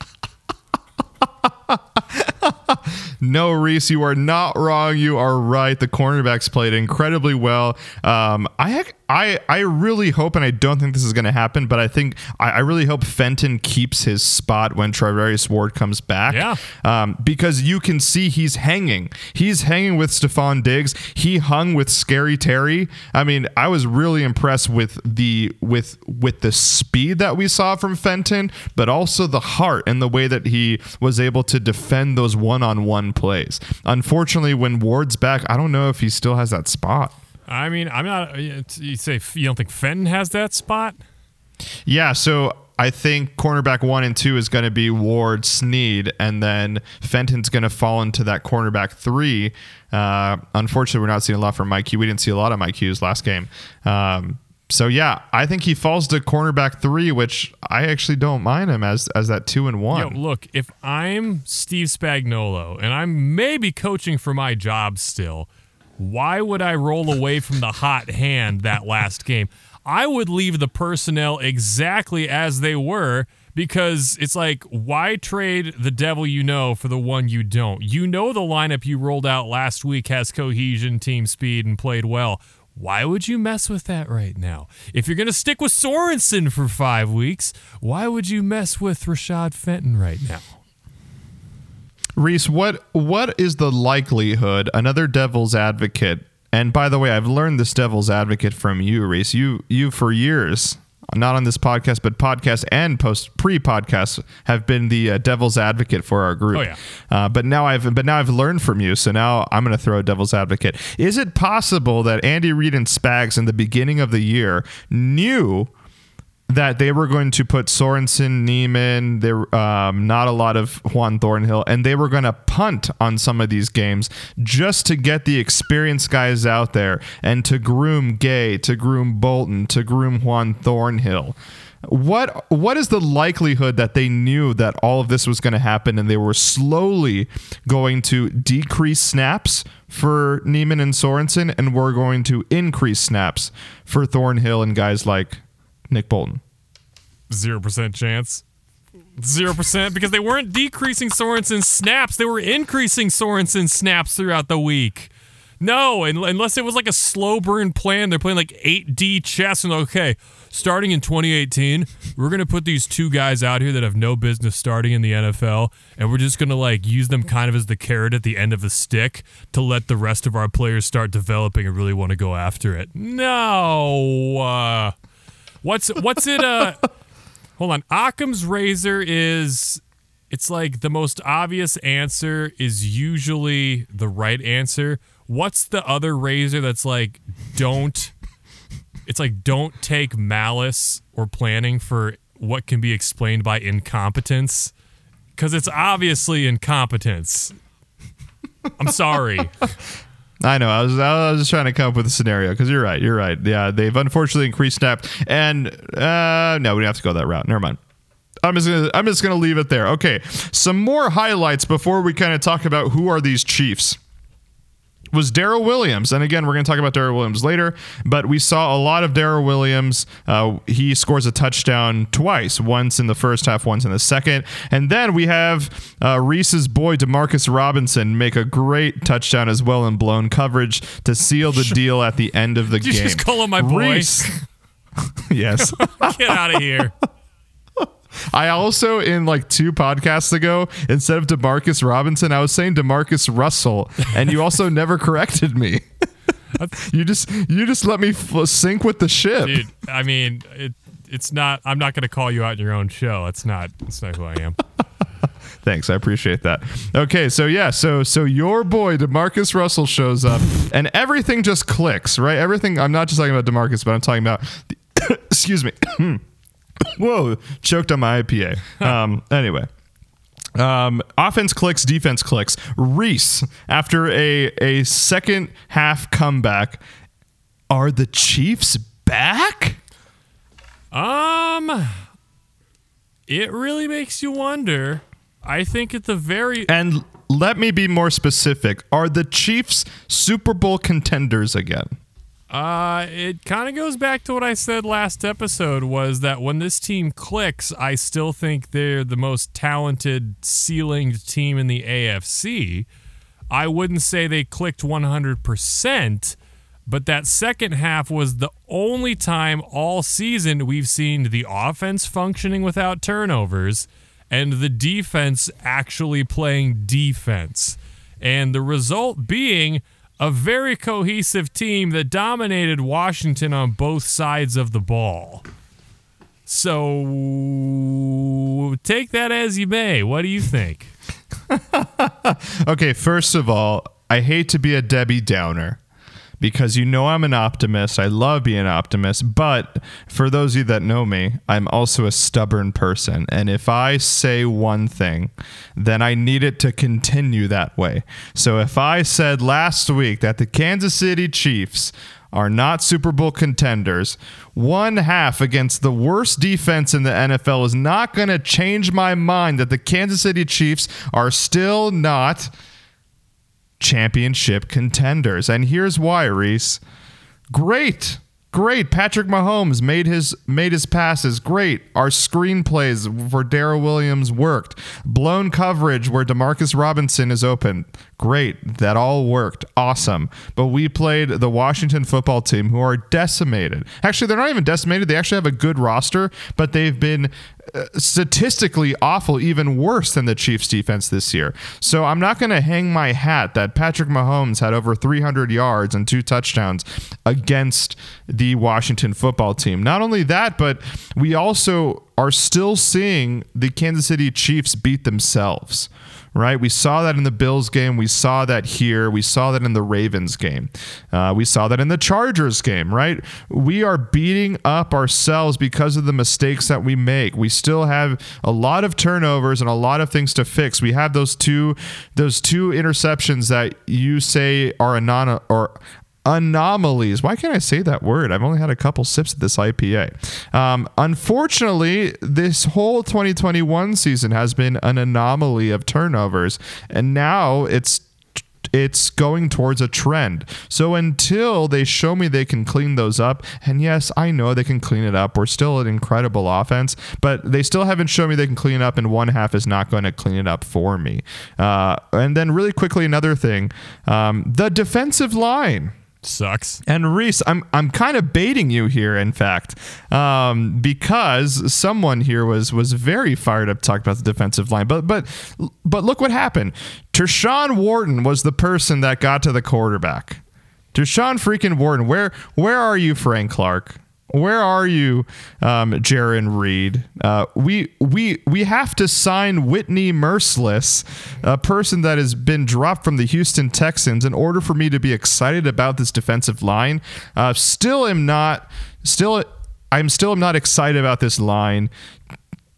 *laughs* No, Reese, you are not wrong. You are right. The cornerbacks played incredibly well. Um, I, I, I really hope, and I don't think this is going to happen, but I think I, I really hope Fenton keeps his spot when Charvarius Ward comes back. Yeah. Um, because you can see he's hanging. He's hanging with Stefon Diggs. He hung with Scary Terry. I mean, I was really impressed with the with with the speed that we saw from Fenton, but also the heart and the way that he was able to defend those plays. Unfortunately, when Ward's back, I don't know if he still has that spot. I mean, I'm not. You say you don't think Fenton has that spot? Yeah, so I think cornerback one and two is going to be Ward, Sneed, and then Fenton's going to fall into that cornerback three. Uh, unfortunately, we're not seeing a lot from Mike Hughes. We didn't see a lot of Mike Hughes last game. Um, so yeah, I think he falls to cornerback three, which I actually don't mind him as as that two and one. Yo, look, if I'm Steve Spagnuolo and I'm maybe coaching for my job still, why would I roll away from the hot hand that last game? I would leave the personnel exactly as they were because it's like, why trade the devil you know for the one you don't? You know the lineup you rolled out last week has cohesion, team speed, and played well. Why would you mess with that right now? If you're going to stick with Sorensen for five weeks, why would you mess with Rashad Fenton right now? Reese, what what is the likelihood another devil's advocate? And by the way, I've learned this devil's advocate from you, Reese. You you for years, not on this podcast, but podcast and post pre podcast, have been the uh, devil's advocate for our group. Oh, yeah. Uh, but now I've but now I've learned from you, so now I'm going to throw a devil's advocate. Is it possible that Andy Reid and Spags in the beginning of the year knew? That they were going to put Sorensen, Niemann, there um, not a lot of Juan Thornhill, and they were going to punt on some of these games just to get the experienced guys out there and to groom Gay, to groom Bolton, to groom Juan Thornhill. What what is the likelihood that they knew that all of this was going to happen and they were slowly going to decrease snaps for Niemann and Sorensen and were going to increase snaps for Thornhill and guys like Nick Bolton. Zero percent chance. Zero percent because they weren't decreasing Sorensen's snaps; they were increasing Sorensen's snaps throughout the week. No, unless it was like a slow burn plan, they're playing like 8D chess and okay, starting in 2018, we're gonna put these two guys out here that have no business starting in the NFL, and we're just gonna like use them kind of as the carrot at the end of the stick to let the rest of our players start developing and really want to go after it. No. What's what's it? Uh, *laughs* hold on. Occam's razor is. It's like the most obvious answer is usually the right answer. What's the other razor that's like don't? It's like don't take malice or planning for what can be explained by incompetence. Because it's obviously incompetence. I'm sorry. *laughs* I know. I was I was just trying to come up with a scenario because you're right. You're right. Yeah, they've unfortunately increased snap, and uh, no, we don't have to go that route. Never mind. I'm just gonna I'm just gonna leave it there. Okay, some more highlights before we kind of talk about who are these Chiefs was Darrel Williams. And again, we're going to talk about Darrel Williams later, but we saw a lot of Darrel Williams. Uh, he scores a touchdown twice, once in the first half, once in the second. And then we have uh, Reese's boy, Demarcus Robinson, make a great touchdown as well in blown coverage to seal the deal at the end of the Did game. you just call him my boy? Reese- *laughs* yes. *laughs* Get out of here. *laughs* I also in like two podcasts ago, instead of Demarcus Robinson, I was saying Demarcus Russell, and you also *laughs* never corrected me. you just you just let me f- sink with the ship. Dude, I mean, it, it's not, I'm not going to call you out in your own show. It's not, It's not who I am. *laughs* Thanks, I appreciate that. Okay, so yeah, so so your boy Demarcus Russell shows up, and everything just clicks, right? Everything. I'm not just talking about Demarcus, but I'm talking about. The, *coughs* excuse me. *coughs* Hmm, *laughs* Whoa, choked on my IPA. *laughs* Um, anyway. Um, offense clicks, defense clicks. Reese, after a a second half comeback, are the Chiefs back? Um, it really makes you wonder. I think at the very And let me be more specific. Are the Chiefs Super Bowl contenders again? Uh, it kind of goes back to what I said last episode was that when this team clicks, I still think they're the most talented ceilinged team in the AFC. I wouldn't say they clicked 100%, but that second half was the only time all season we've seen the offense functioning without turnovers and the defense actually playing defense. And the result being a very cohesive team that dominated Washington on both sides of the ball. So take that as you may. What do you think? *laughs* Okay, first of all, I hate to be a Debbie Downer because you know I'm an optimist. I love being an optimist, but for those of you that know me, I'm also a stubborn person. And if I say one thing, then I need it to continue that way. So if I said last week that the Kansas City Chiefs are not Super Bowl contenders. One half against the worst defense in the NFL is not going to change my mind that the Kansas City Chiefs are still not championship contenders. And here's why, Reese. Great. Great. Patrick Mahomes made his made his passes. Great. Our screenplays for Darrel Williams worked. Blown coverage where Demarcus Robinson is open. Great. That all worked. Awesome. But we played the Washington football team who are decimated. Actually, they're not even decimated. They actually have a good roster, but they've been statistically awful, even worse than the Chiefs defense this year. So I'm not going to hang my hat that Patrick Mahomes had over 300 yards and two touchdowns against the Washington football team. Not only that, but we also are still seeing the Kansas City Chiefs beat themselves right? We saw that in the Bills game. We saw that here. We saw that in the Ravens game. Uh, we saw that in the Chargers game, right? We are beating up ourselves because of the mistakes that we make. We still have a lot of turnovers and a lot of things to fix. We have those two those two interceptions that you say are a non or anomalies. Why can't I say that word? I've only had a couple sips of this IPA. Um, unfortunately, this whole 2021 season has been an anomaly of turnovers, and now it's it's going towards a trend. So until they show me they can clean those up, and yes, I know they can clean it up. We're still an incredible offense, but they still haven't shown me they can clean it up, and one half is not going to clean it up for me. Uh, and then, really quickly, another thing um, the defensive line. Sucks. And Reese, I'm I'm kind of baiting you here, in fact, um, because someone here was was very fired up talking about the defensive line. But but but look what happened. Tershawn Wharton was the person that got to the quarterback. Tershawn freaking Wharton. Where where are you, Frank Clark? Where are you, um, Jarran Reed? Uh, we we we have to sign Whitney Mercilus, a person that has been dropped from the Houston Texans, in order for me to be excited about this defensive line. Uh, still am not. Still, I'm still am not excited about this line.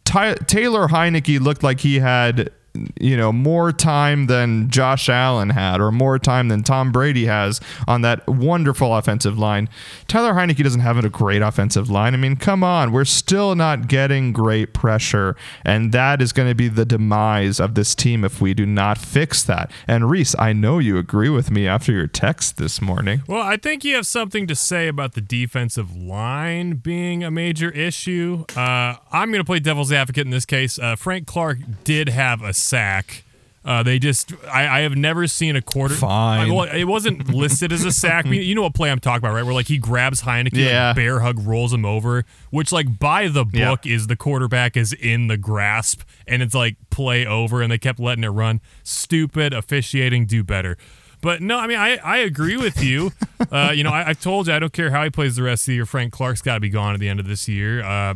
Ty- Taylor Heinicke looked like he had you know, more time than Josh Allen had or more time than Tom Brady has on that wonderful offensive line. Tyler Heinicke doesn't have a great offensive line. I mean, come on, we're still not getting great pressure, and that is going to be the demise of this team if we do not fix that. And Reese, I know you agree with me after your text this morning. Well, I think you have something to say about the defensive line being a major issue. Uh, I'm going to play devil's advocate in this case. Uh, Frank Clark did have a sack. Uh, they just, I, I have never seen a quarter. Fine. I- well, it wasn't listed as a sack. I mean, you know what play I'm talking about, right? Where like he grabs Heinicke, Yeah. and bear hug rolls him over, which like by the Yeah. book is the quarterback is in the grasp and it's like play over, and they kept letting it run. Stupid officiating, do better. But no, I mean, I, I agree with you. *laughs* Uh, you know, I, I've told you I don't care how he plays the rest of the year. Frank Clark's got to be gone at the end of this year. Uh,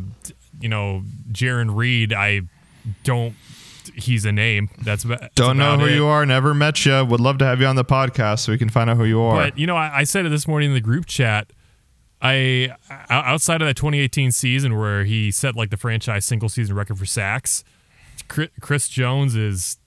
you know, Jarran Reed, I don't. He's a name. That's about, Don't know who it. you are, never met you. Would love to have you on the podcast so we can find out who you are. But you know, I, I said it this morning in the group chat. I outside of that 2018 season where he set like the franchise single season record for sacks, Chris Jones is.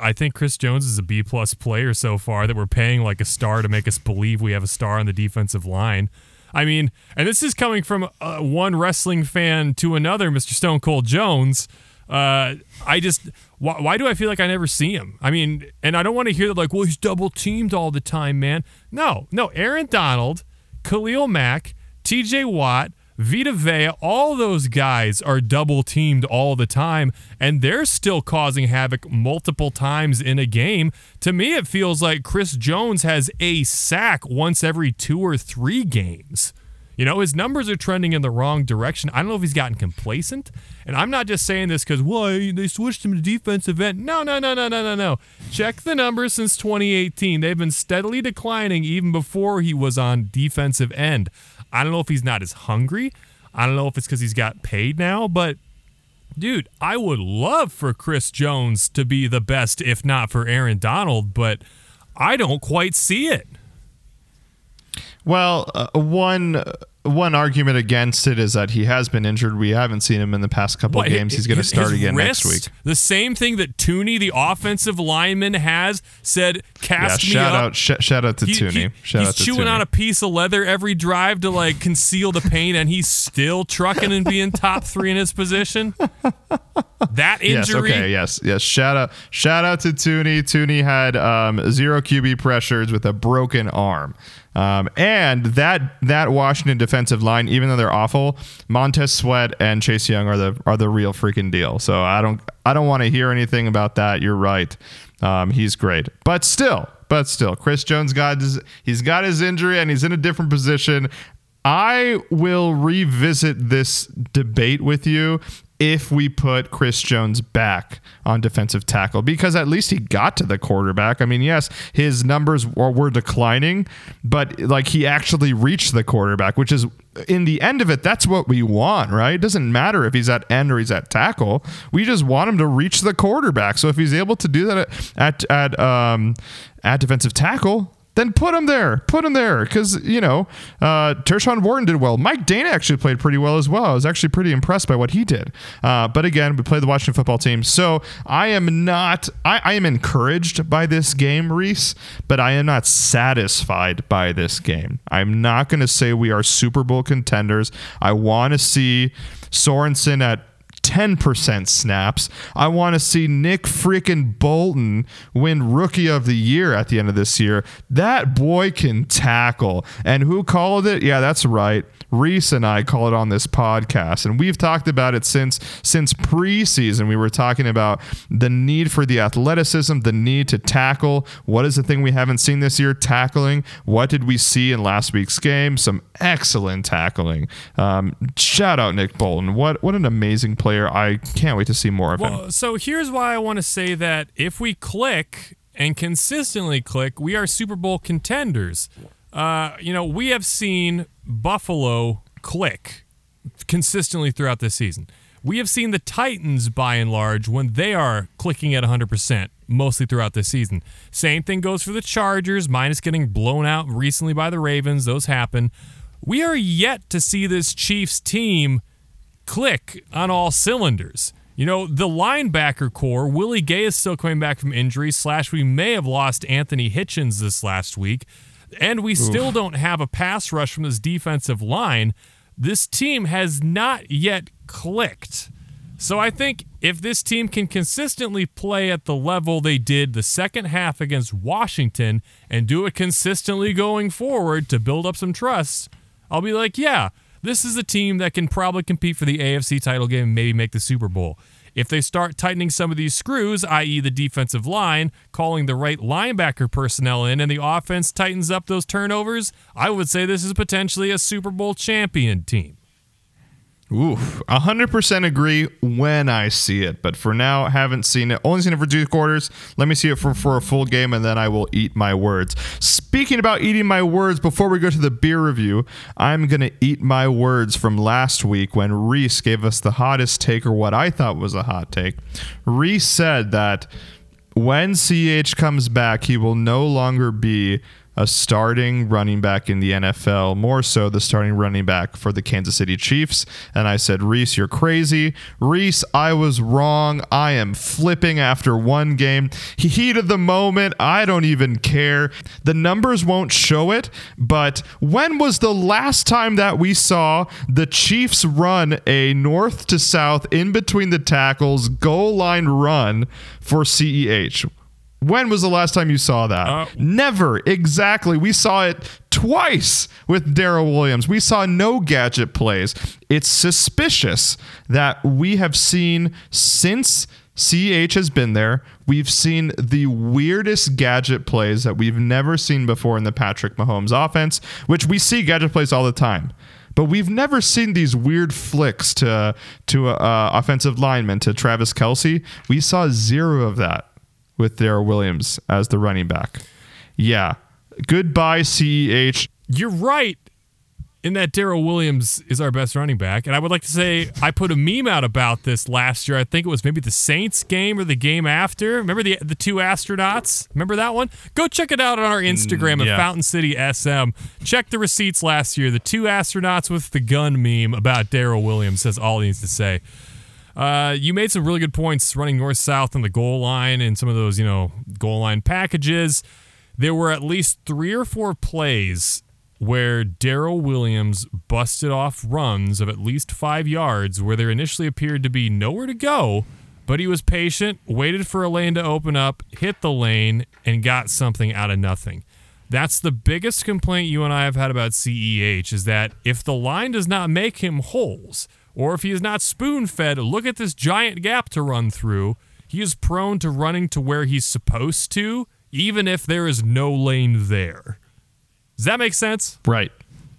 I think Chris Jones is a B plus player so far that we're paying like a star to make us believe we have a star on the defensive line. I mean, and this is coming from uh, one wrestling fan to another, Mr. Stone Cold Jones. Uh, I just why, why do I feel like I never see him? I mean, and I don't want to hear that like, well, he's double teamed all the time, man. No, no, Aaron Donald, Khalil Mack, T.J. Watt, Vita Vea, all those guys are double teamed all the time, and they're still causing havoc multiple times in a game. To me, it feels like Chris Jones has a sack once every two or three games. You know, his numbers are trending in the wrong direction. I don't know if he's gotten complacent. And I'm not just saying this because, well, they switched him to defensive end. No, no, no, no, no, no, no. Check the numbers since 2018. They've been steadily declining even before he was on defensive end. I don't know if he's not as hungry. I don't know if it's because he's got paid now, but dude, I would love for Chris Jones to be the best, if not for Aaron Donald, but I don't quite see it. Well, uh, one one argument against it is that he has been injured. We haven't seen him in the past couple What, of games. He's going to start again next week. The same thing that Thuney, the offensive lineman, has said. Yeah, Cast me shout up. out, sh- shout out to He- Thuney. he- shout he's out to chewing Thuney. on a piece of leather every drive to like conceal the pain, and he's still trucking and being top three in his position. That injury. *laughs* Yes. Okay. Yes. Yes. Shout out. Shout out to Thuney. Thuney had um, zero QB pressures with a broken arm, um, and that that Washington defensive line, even though they're awful, Montez Sweat and Chase Young are the are the real freaking deal. So I don't I don't want to hear anything about that. You're right. Um, he's great, but still, but still, Chris Jones got his, he's got his injury and he's in a different position. I will revisit this debate with you if we put Chris Jones back on defensive tackle because at least he got to the quarterback. I mean, yes, his numbers were, were declining, but like he actually reached the quarterback, which is in the end of it, that's what we want, right? It doesn't matter if he's at end or he's at tackle. We just want him to reach the quarterback. So if he's able to do that at at um, at defensive tackle, then put him there. Put him there because you know uh, Tershawn Wharton did well. Mike Danna actually played pretty well as well. I was actually pretty impressed by what he did. Uh, but again, we played the Washington football team, so I am not. I, I am encouraged by this game, Reese, but I am not satisfied by this game. I'm not going to say we are Super Bowl contenders. I want to see Sorensen at 10% snaps. I want to see Nick freaking Bolton win rookie of the year at the end of this year. That boy can tackle. And who called it? Yeah, that's right. Reese and I call it on this podcast. And we've talked about it since since preseason. We were talking about the need for the athleticism, the need to tackle. What is the thing we haven't seen this year? Tackling. What did we see in last week's game? Some excellent tackling. Um, shout out Nick Bolton. What what an amazing player. I can't wait to see more of him. Well, so here's why I want to say that if we click and consistently click, we are Super Bowl contenders. Uh, you know, we have seen Buffalo click consistently throughout this season. We have seen the Titans, by and large, when they are clicking at 100%, mostly throughout this season. Same thing goes for the Chargers, minus getting blown out recently by the Ravens. Those happen. We are yet to see this Chiefs team click on all cylinders. You know, the linebacker corps, Willie Gay is still coming back from injury, slash, we may have lost Anthony Hitchens this last week, and we Oof. still don't have a pass rush from this defensive line. This team has not yet clicked. So I think if this team can consistently play at the level they did the second half against Washington and do it consistently going forward to build up some trust, I'll be like, yeah, this is a team that can probably compete for the AFC title game and maybe make the Super Bowl. If they start tightening some of these screws, i.e., the defensive line, calling the right linebacker personnel in, and the offense tightens up those turnovers, I would say this is potentially a Super Bowl champion team. Oof, 100% agree when I see it, but for now, haven't seen it. Only seen it for two quarters. Let me see it for, for a full game, and then I will eat my words. Speaking about eating my words, before we go to the beer review, I'm going to eat my words from last week when Reese gave us the hottest take, or what I thought was a hot take. Reese said that when CH comes back, he will no longer be a starting running back in the NFL, more so the starting running back for the Kansas City Chiefs. And I said, Reese, you're crazy. Reese, I was wrong. I am flipping after one game. Heat of the moment. I don't even care. The numbers won't show it, but when was the last time that we saw the Chiefs run a north to south in between the tackles goal line run for CEH? When was the last time you saw that? Uh, Never. Exactly. We saw it twice with Darrel Williams. We saw no gadget plays. It's suspicious that we have seen since CH has been there. We've seen the weirdest gadget plays that we've never seen before in the Patrick Mahomes offense, which we see gadget plays all the time but we've never seen these weird flicks to to uh, offensive linemen to Travis Kelce. We saw zero of that with Darrel Williams as the running back. Yeah. Goodbye, CEH. You're right in that Darrel Williams is our best running back. And I would like to say I put a meme out about this last year. I think it was maybe the Saints game or the game after. Remember the the two astronauts? Remember that one? Go check it out on our Instagram mm, yeah. at Fountain City SM. Check the receipts last year. The two astronauts with the gun meme about Daryl Williams says all he needs to say. Uh, you made some really good points running north south on the goal line and some of those, you know, goal line packages. There were at least three or four plays where Darrel Williams busted off runs of at least five yards where there initially appeared to be nowhere to go, but he was patient, waited for a lane to open up, hit the lane, and got something out of nothing. That's the biggest complaint you and I have had about CEH is that if the line does not make him holes, or if he is not spoon fed, look at this giant gap to run through. He is prone to running to where he's supposed to, even if there is no lane there. Does that make sense? Right.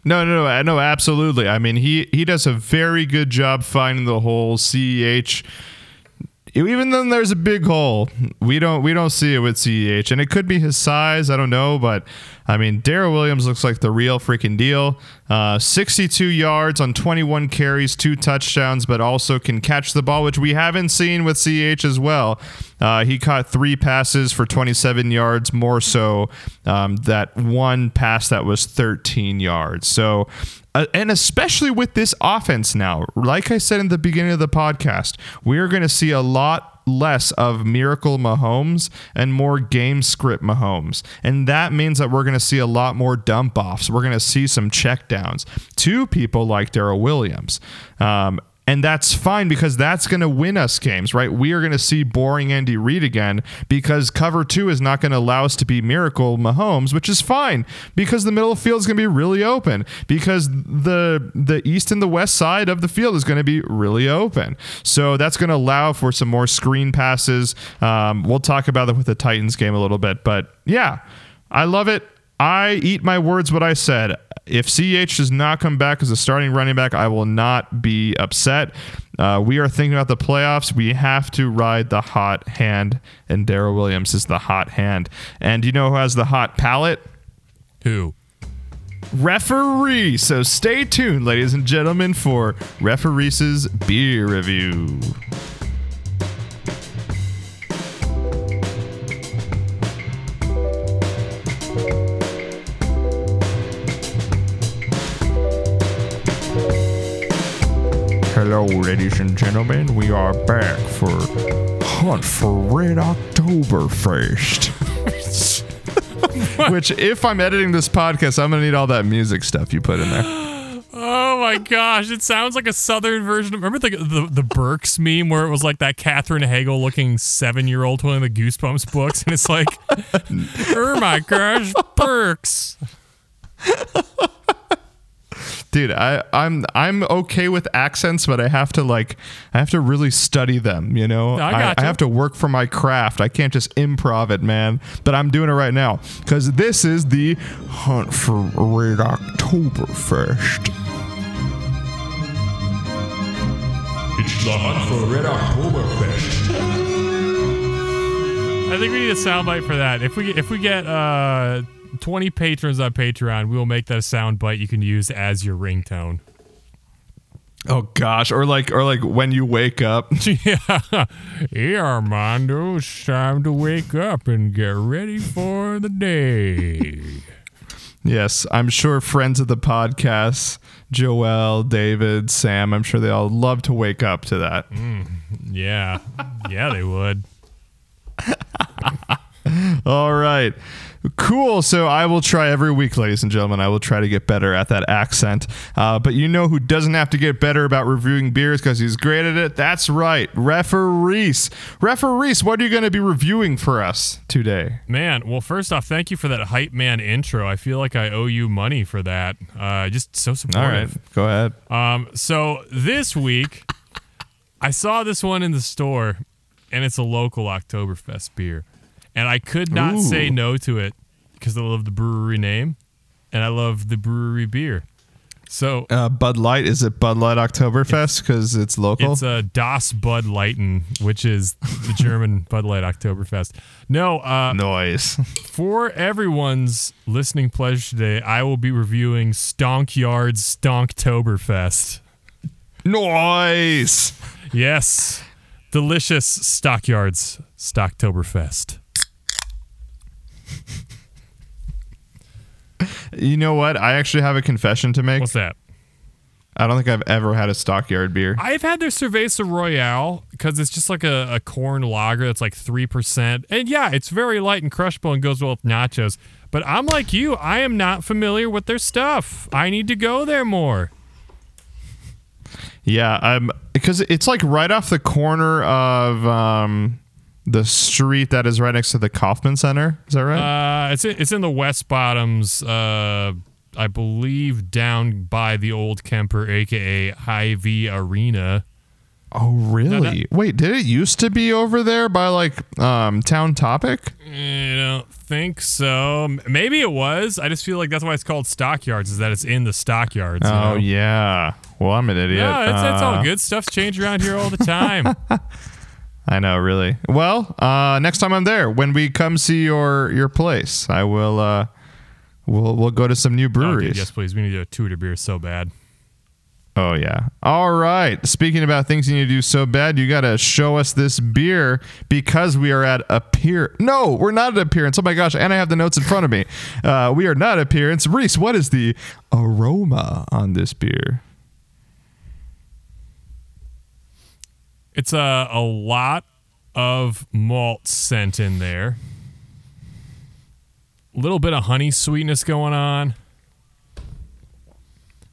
No, no, no, no, absolutely. I mean, he he does a very good job finding the hole. CEH even then there's a big hole we don't we don't see it with ceh and it could be his size i don't know but i mean darrel williams looks like the real freaking deal. Uh, 62 yards on 21 carries two touchdowns but also can catch the ball which we haven't seen with ch as well. Uh, he caught three passes for 27 yards more so um, that one pass that was 13 yards. So uh, and especially with this offense now, like I said in the beginning of the podcast, we are going to see a lot less of Miracle Mahomes and more game script Mahomes. And that means that we're going to see a lot more dump offs. We're going to see some checkdowns to people like Darrel Williams. Um, and that's fine because that's going to win us games, right? We are going to see boring Andy Reid again because cover two is not going to allow us to be miracle Mahomes, which is fine because the middle of the field is going to be really open because the the east and the west side of the field is going to be really open. So that's going to allow for some more screen passes. Um, we'll talk about that with the Titans game a little bit, but yeah, I love it. I eat my words what I said. If CH does not come back as a starting running back, I will not be upset. Uh, we are thinking about the playoffs. We have to ride the hot hand, and Darrel Williams is the hot hand. And you know who has the hot palate? Who? Referee. So stay tuned, ladies and gentlemen, for Referee's beer review. Hello, ladies and gentlemen. We are back for Hunt for Red Oktoberfest. Which, if I'm editing this podcast, I'm gonna need all that music stuff you put in there. Oh my gosh, it sounds like a southern version. Of, remember the, the the Burks meme where it was like that Katherine Hagel looking seven year old holding the Goosebumps books, and it's like, *laughs* oh my gosh, Burks. Dude, I, I'm I'm okay with accents, but I have to like I have to really study them. You know, I I, gotcha. I have to work for my craft. I can't just improv it, man. But I'm doing it right now because this is the Hunt for Red Oktoberfest. It's the hunt for Red Oktoberfest. *laughs* I think we need a soundbite for that. If we if we get uh 20 patrons on Patreon, we will make that a sound bite you can use as your ringtone. Oh gosh, or like or like when you wake up. *laughs* yeah. Hey Armando, it's time to wake up and get ready for the day. Yes, I'm sure friends of the podcast, Joel, David, Sam, I'm sure they all love to wake up to that. Mm, yeah. Yeah, they would. *laughs* All right. Cool. So I will try every week, ladies and gentlemen. I will try to get better at that accent. Uh, but you know who doesn't have to get better about reviewing beers because he's great at it? That's right. Referees. Referees, what are you going to be reviewing for us today? Man, well, first off, thank you for that hype man intro. I feel like I owe you money for that. Uh, just so supportive. right. Go ahead. Um, so this week, I saw this one in the store, and it's a local Oktoberfest beer, and I could not say no to it because I love the brewery name, and I love the brewery beer. So Uh, Bud Light. Is it Bud Light Oktoberfest because it's local? it's a Das Bud Lighten, which is the German *laughs* Bud Light Oktoberfest. No, uh, Noise. *laughs* for everyone's listening pleasure today, I will be reviewing Stonkyard's Stonktoberfest. Noise. Yes. Delicious Stockyards Stocktoberfest. You know what? I actually have a confession to make. What's that? I don't think I've ever had a stockyard beer. I've had their Cerveza Royale because it's just like a, a corn lager that's like 3%. And yeah, it's very light and crushable and goes well with nachos. But I'm like you. I am not familiar with their stuff. I need to go there more. Yeah, um, because it's like right off the corner of um, the street that is right next to the Kauffman Center. Is that right? Uh, it's in, it's in the West Bottoms, uh, I believe, down by the old Kemper, aka Hy-Vee Arena. oh, really? Wait, did it used to be over there by like um, Town Topic? I don't think so. Maybe it was. I just feel like that's why it's called Stockyards, is that it's in the Stockyards. you Oh know? yeah. Well, I'm an idiot. No, it's, it's all Uh, good. Stuff's changed around here all the time. *laughs* I know, really. Well, uh, next time I'm there, when we come see your your place, I will. Uh, we'll we'll go to some new oh, breweries. dude, yes, please. We need to do a to beer so bad. Oh yeah. All right. Speaking about things you need to do so bad, you got to show us this beer because we are at appear. No, we're not at appearance. Oh my gosh! And I have the notes in front of me. Uh, we are not appearance. Reese, what is the aroma on this beer? It's a, a lot of malt scent in there. A little bit of honey sweetness going on.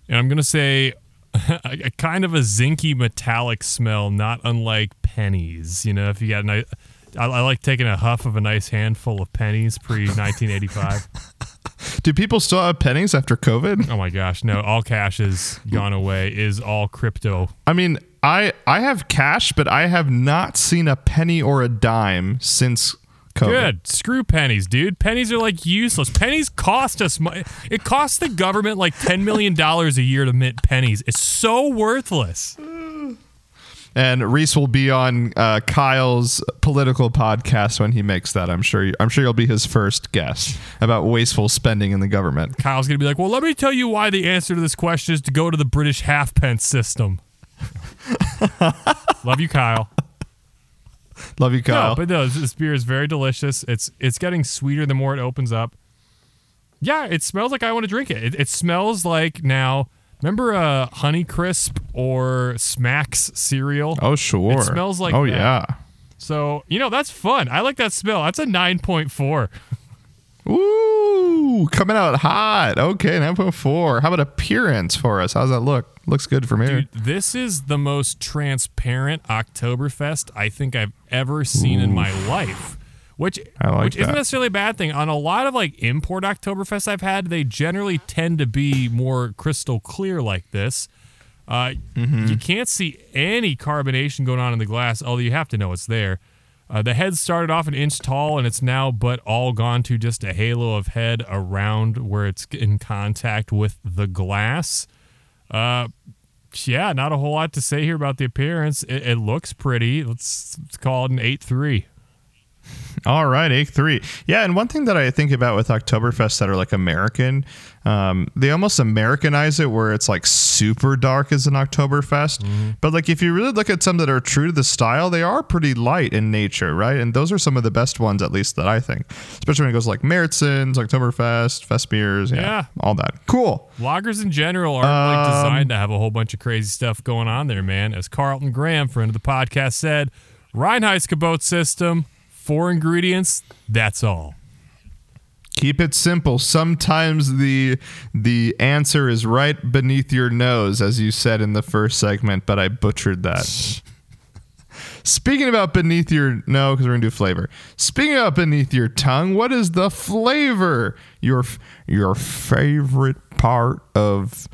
And I'm going to say *laughs* a, a kind of a zinky metallic smell, not unlike pennies. You know, if you got a nice. I, I like taking a huff of a nice handful of pennies pre 1985. *laughs* Do people still have pennies after COVID? oh my gosh, no, all cash is gone away, is all crypto. I mean, I I have cash, but I have not seen a penny or a dime since COVID. Good. Screw pennies, dude. Pennies are like useless. Pennies cost us money. It costs the government like $10 million a year to mint pennies. It's so worthless. And Reese will be on uh, Kyle's political podcast when he makes that. I'm sure. I'm sure you'll be his first guest about wasteful spending in the government. Kyle's going to be like, well, let me tell you why the answer to this question is to go to the British halfpence system. *laughs* Love you, Kyle. Love you, Kyle. No, but no, this, this beer is very delicious. It's it's getting sweeter the more it opens up. Yeah, it smells like I want to drink it. It, it smells like now Remember uh, Honeycrisp or Smacks cereal? Oh sure. It smells like Oh that. yeah. So, you know, that's fun. I like that smell. That's a 9.4. Ooh, coming out hot. Okay, 9.4. How about appearance for us? How's that look? Looks good from here. Dude, this is the most transparent Oktoberfest I think I've ever seen in my life. Which, like which isn't necessarily a bad thing. On a lot of like import Oktoberfest I've had, they generally tend to be more crystal clear like this. Uh, Mm-hmm. You can't see any carbonation going on in the glass, although you have to know it's there. Uh, the head started off an inch tall, and it's now but all gone to just a halo of head around where it's in contact with the glass. Uh, yeah, not a whole lot to say here about the appearance. It, it looks pretty. Let's, let's call it an eight three. All right, eight three. Yeah, and one thing that I think about with Oktoberfest that are like American, um, they almost Americanize it where it's like super dark as an Oktoberfest. Mm-hmm. But like if you really look at some that are true to the style, they are pretty light in nature, right? And those are some of the best ones, at least that I think. Especially when it goes like Märzens, Oktoberfest, Fest beers, yeah, Yeah. all that. Cool. Lagers in general aren't like Um, designed to have a whole bunch of crazy stuff going on there, man. As Carlton Graham, friend of the podcast, said, Reinheitsgebot system, four ingredients, that's all. Keep it simple. Sometimes the the answer is right beneath your nose, as you said in the first segment, but I butchered that. *laughs* Speaking about beneath your no, because we're gonna do flavor. Speaking about beneath your tongue, what is the flavor? Your your favorite part of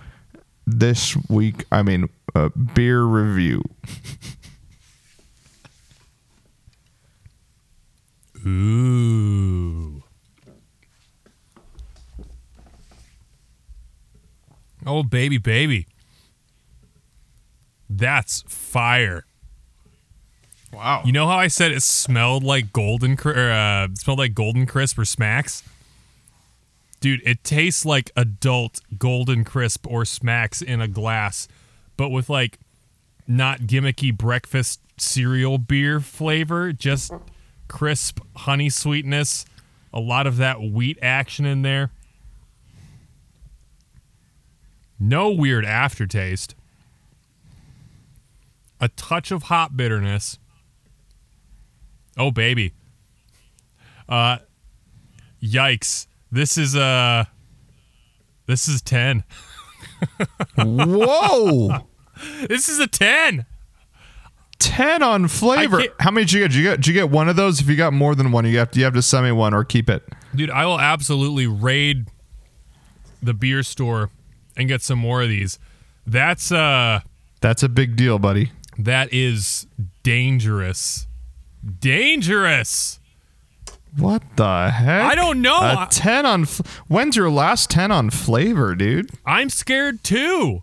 this week? I mean, uh, beer review. *laughs* Ooh. Oh, baby, baby. That's fire. Wow. You know how I said it smelled like golden or uh, smelled like golden crisp or smacks? Dude, it tastes like adult golden crisp or smacks in a glass, but with like not gimmicky breakfast cereal beer flavor, just crisp honey sweetness, a lot of that wheat action in there. No weird aftertaste. A touch of hop bitterness. Oh baby. Uh yikes. This is uh this is 10. *laughs* Whoa. This is a 10. 10 on flavor. How many did you get? Did you get, did you get one of those? If you got more than one, you have to, you have to send me one or keep it. Dude, I will absolutely raid the beer store and get some more of these. That's uh That's a big deal, buddy. that is dangerous. Dangerous. What the heck? I don't know. A 10 on. When's your last 10 on flavor, dude? I'm scared too.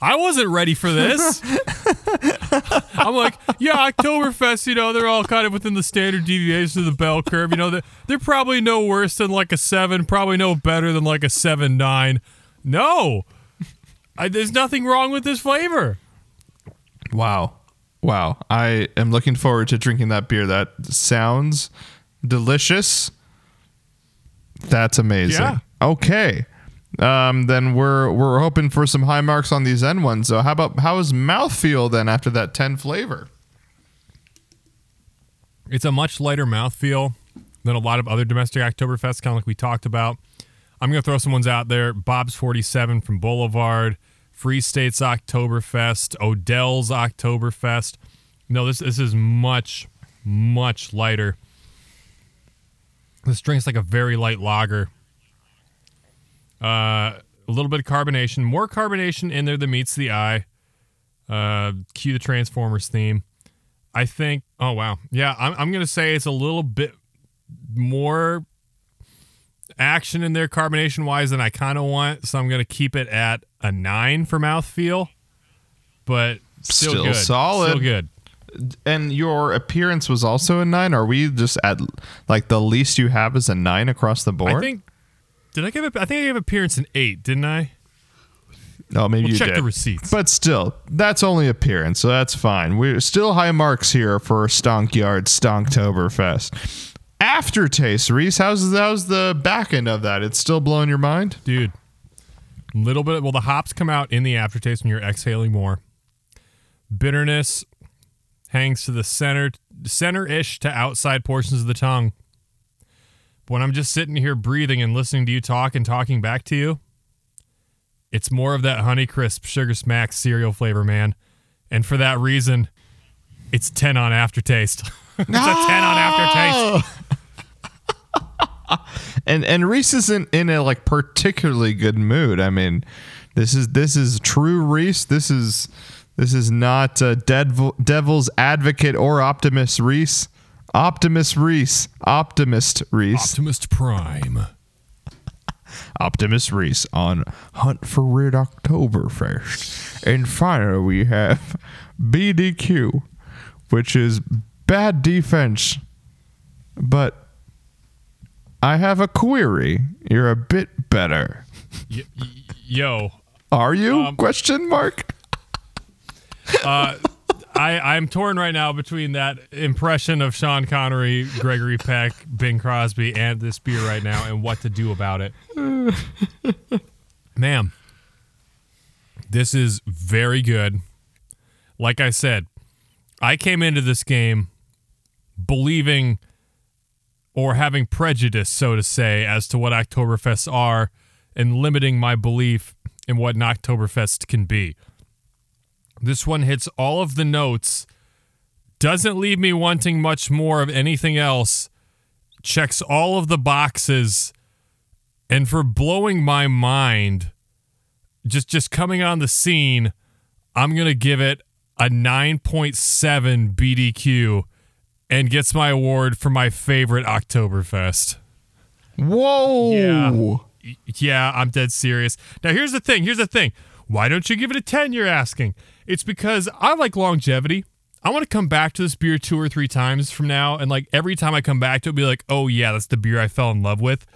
I wasn't ready for this. *laughs* I'm like, yeah, Oktoberfest, you know, they're all kind of within the standard deviation of the bell curve. You know, they're, they're probably no worse than like a seven, probably no better than like a seven, nine. No, I, there's nothing wrong with this flavor. Wow. Wow. I am looking forward to drinking that beer. That sounds delicious. That's amazing. Yeah. Okay. Um, then we're we're hoping for some high marks on these end ones. So how about how is mouthfeel then after that 10 flavor? It's a much lighter mouthfeel than a lot of other domestic Oktoberfests, kind of like we talked about. I'm to throw some ones out there. Bob's 47 from Boulevard, Free State's Oktoberfest, Odell's Oktoberfest. No, this this is much, much lighter. This drink's like a very light lager. Uh, a little bit of carbonation, more carbonation in there than meets the eye. Uh, cue the Transformers theme. I think. Oh wow, yeah. I'm I'm gonna say it's a little bit more action in there, carbonation wise, than I kind of want. So I'm gonna keep it at a nine for mouthfeel, but still, Still good. solid. Still good. And your appearance was also a 9. Are we just at like the least you have is a 9 across the board? I think. Did I give it? I think I gave appearance an eight, didn't I? No, maybe We'll you check did. the receipts. But still, that's only appearance, so that's fine. We're still high marks here for Stonkyard Stonktoberfest. Aftertaste, Reese, how's how's the back end of that? It's still blowing your mind? Dude, Little bit. Well, the hops come out in the aftertaste when you're exhaling more. Bitterness hangs to the center, center-ish to outside portions of the tongue. When I'm just sitting here breathing and listening to you talk and talking back to you, it's more of that Honeycrisp Sugar Smack cereal flavor, man. And for that reason, it's 10 on aftertaste. *laughs* it's a 10 on aftertaste. *laughs* and and Reese isn't in a like particularly good mood. I mean, this is this is true Reese. This is this is not uh, devil, devil's advocate or optimist Reese. Optimist Reese. Optimist Reese. Optimist Prime. Optimus Reese on Hunt for Red October first. And finally, we have BDQ, which is bad defense. But I have a query. You're a bit better. Y- y- yo, Are you? Um, Question mark. uh, I, I'm torn right now between that impression of Sean Connery, Gregory Peck, Bing Crosby, and this beer right now, and what to do about it. Ma'am, this is very good. Like I said, I came into this game believing or having prejudice, so to say, as to what Oktoberfests are and limiting my belief in what an Oktoberfest can be. This one hits all of the notes, doesn't leave me wanting much more of anything else, checks all of the boxes, and for blowing my mind, just just coming on the scene, I'm gonna give it a 9.7 BDQ and gets my award for my favorite Oktoberfest. Whoa. Yeah. Yeah, I'm dead serious. Now, here's the thing. Here's the thing. Why don't you give it a 10? You're asking. It's because I like longevity. I want to come back to this beer two or three times from now. And like every time I come back to it, be like, oh, yeah, that's the beer I fell in love with.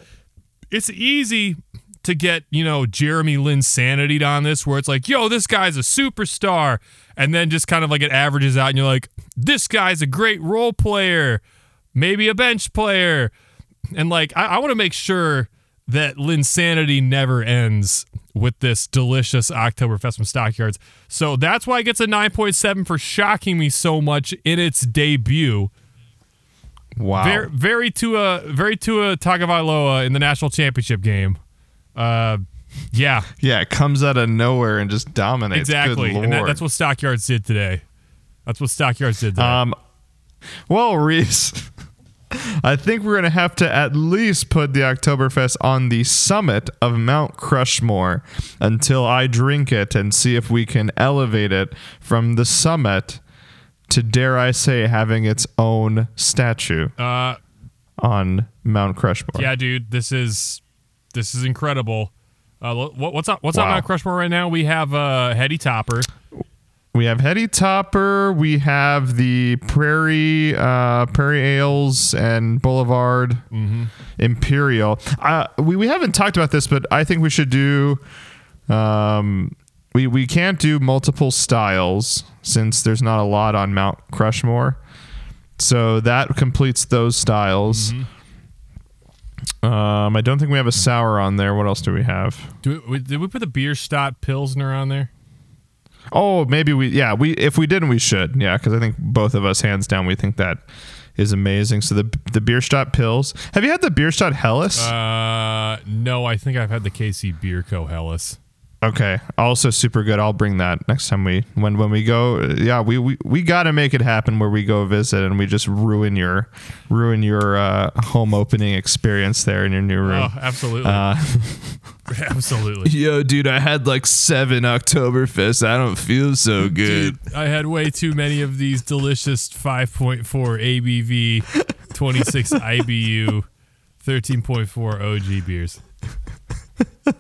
It's easy to get, you know, Jeremy Linsanity on this, where it's like, yo, this guy's a superstar. And then just kind of like it averages out, and you're like, this guy's a great role player, maybe a bench player. And like, I, I want to make sure that Linsanity never ends with this delicious Oktoberfest from Stockyards. So that's why it gets a 9.7 for shocking me so much in its debut. Wow. Very, very Tua very Tua Tagovailoa in the national championship game. Uh, yeah, yeah, it comes out of nowhere and just dominates. exactly, and that, that's what Stockyards did today. That's what Stockyards did today. Um, well, Reese, I think we're gonna have to at least put the Oktoberfest on the summit of Mount Crushmore until I drink it and see if we can elevate it from the summit to dare I say having its own statue uh, on Mount Crushmore. yeah, dude, this is this is incredible. Uh, what, what's up? What's on Wow. Mount Crushmore right now? We have uh, Heady Topper. We have Heady Topper. We have the Prairie uh, Prairie Ales and Boulevard Imperial. Uh, we we haven't talked about this, but I think we should do. Um, we we can't do multiple styles since there's not a lot on Mount Crushmore. So that completes those styles. Um, I don't think we have a sour on there. What else do we have? Do we, did we put the Bierstadt Pilsner on there? Oh, maybe we. Yeah, we. If we didn't, we should. Yeah, because I think both of us, hands down, we think that is amazing. So the the Bierstadt pills. Have you had the Bierstadt Helles? Uh, no, I think I've had the KC Beer Co. Helles. Okay, also super good. I'll bring that next time we when when we go. Yeah, we we, we got to make it happen where we go visit and we just ruin your ruin your uh, home opening experience there in your new room. Oh, absolutely, Uh, *laughs* absolutely. *laughs* Yo, dude, I had like seven Oktoberfest. I don't feel so good. Dude, I had way too many of these delicious 5.4 ABV, 26 IBU, 13.4 OG beers. *laughs*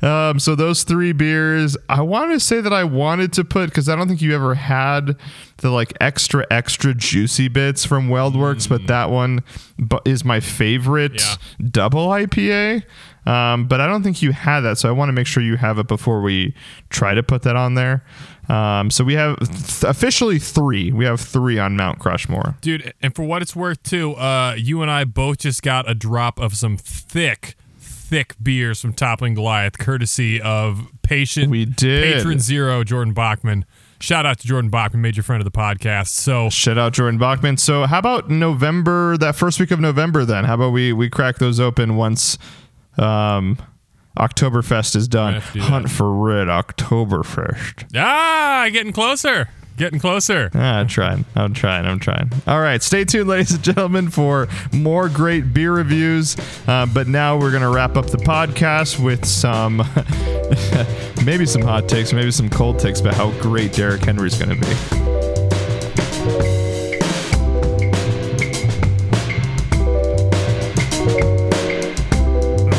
Um, so those three beers, I want to say that I wanted to put because I don't think you ever had the like extra extra juicy bits from WeldWerks, but that one is my favorite Yeah. double IPA. Um, but I don't think you had that, so I want to make sure you have it before we try to put that on there. Um, so we have th- officially three. We have three on Mount Crushmore. Dude, and for what it's worth, too, uh, you and I both just got a drop of some thick, thick beers from Toppling Goliath, courtesy of patient We did. patron zero Jordan Bachman. Shout out to Jordan Bachman, major friend of the podcast. So Shout out Jordan Bachman. So how about November? That first week of November, then. How about we we crack those open once um, Oktoberfest is done. do. Hunt for Red Oktoberfest. ah, getting closer, getting closer. Ah, I'm trying. I'm trying. I'm trying. All right. Stay tuned, *laughs* ladies and gentlemen, for more great beer reviews. Uh, but now we're going to wrap up the podcast with some, *laughs* maybe some hot takes, maybe some cold takes about how great Derrick Henry's going to be.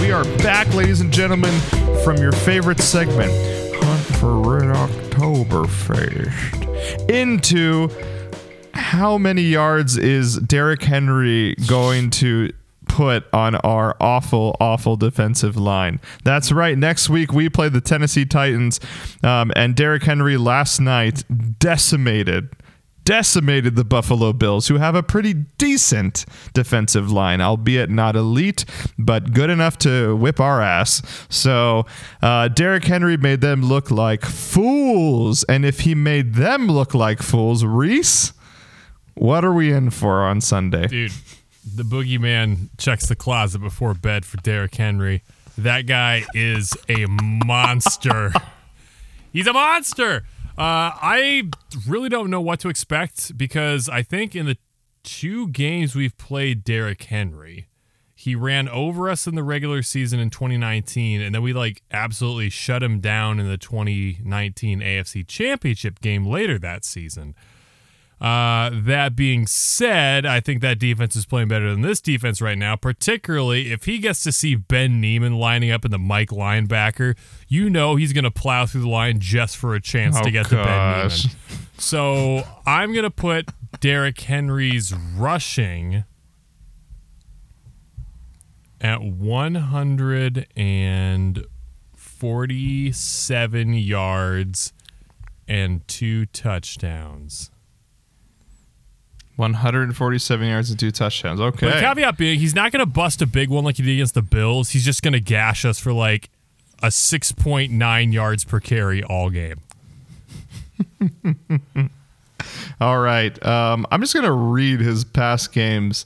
We are back, ladies and gentlemen, from your favorite segment, Hunt for Red Oktoberfest, into how many yards is Derrick Henry going to put on our awful, awful defensive line? That's right. Next week, we play the Tennessee Titans, um, and Derrick Henry last night decimated decimated the Buffalo Bills, who have a pretty decent defensive line, albeit not elite, but good enough to whip our ass. So uh, Derrick Henry made them look like fools. And if he made them look like fools, Reese, what are we in for on Sunday? Dude, the boogeyman checks the closet before bed for Derrick Henry. That guy is a monster. *laughs* He's a monster. Uh, I really don't know what to expect because I think in the two games we've played Derrick Henry, he ran over us in the regular season in 2019, and then we like absolutely shut him down in the 2019 AFC Championship game later that season. Uh, that being said, I think that defense is playing better than this defense right now, particularly if he gets to see Ben Niemann lining up in the Mike linebacker. You know he's going to plow through the line just for a chance Oh, to get to Ben. Niemann. So I'm going to put Derrick Henry's rushing at 147 yards and two touchdowns. 147 yards and two touchdowns. But the caveat being, he's not going to bust a big one like he did against the Bills. He's just going to gash us for like a 6.9 yards per carry all game. *laughs* All right. Um, I'm just going to read his past games.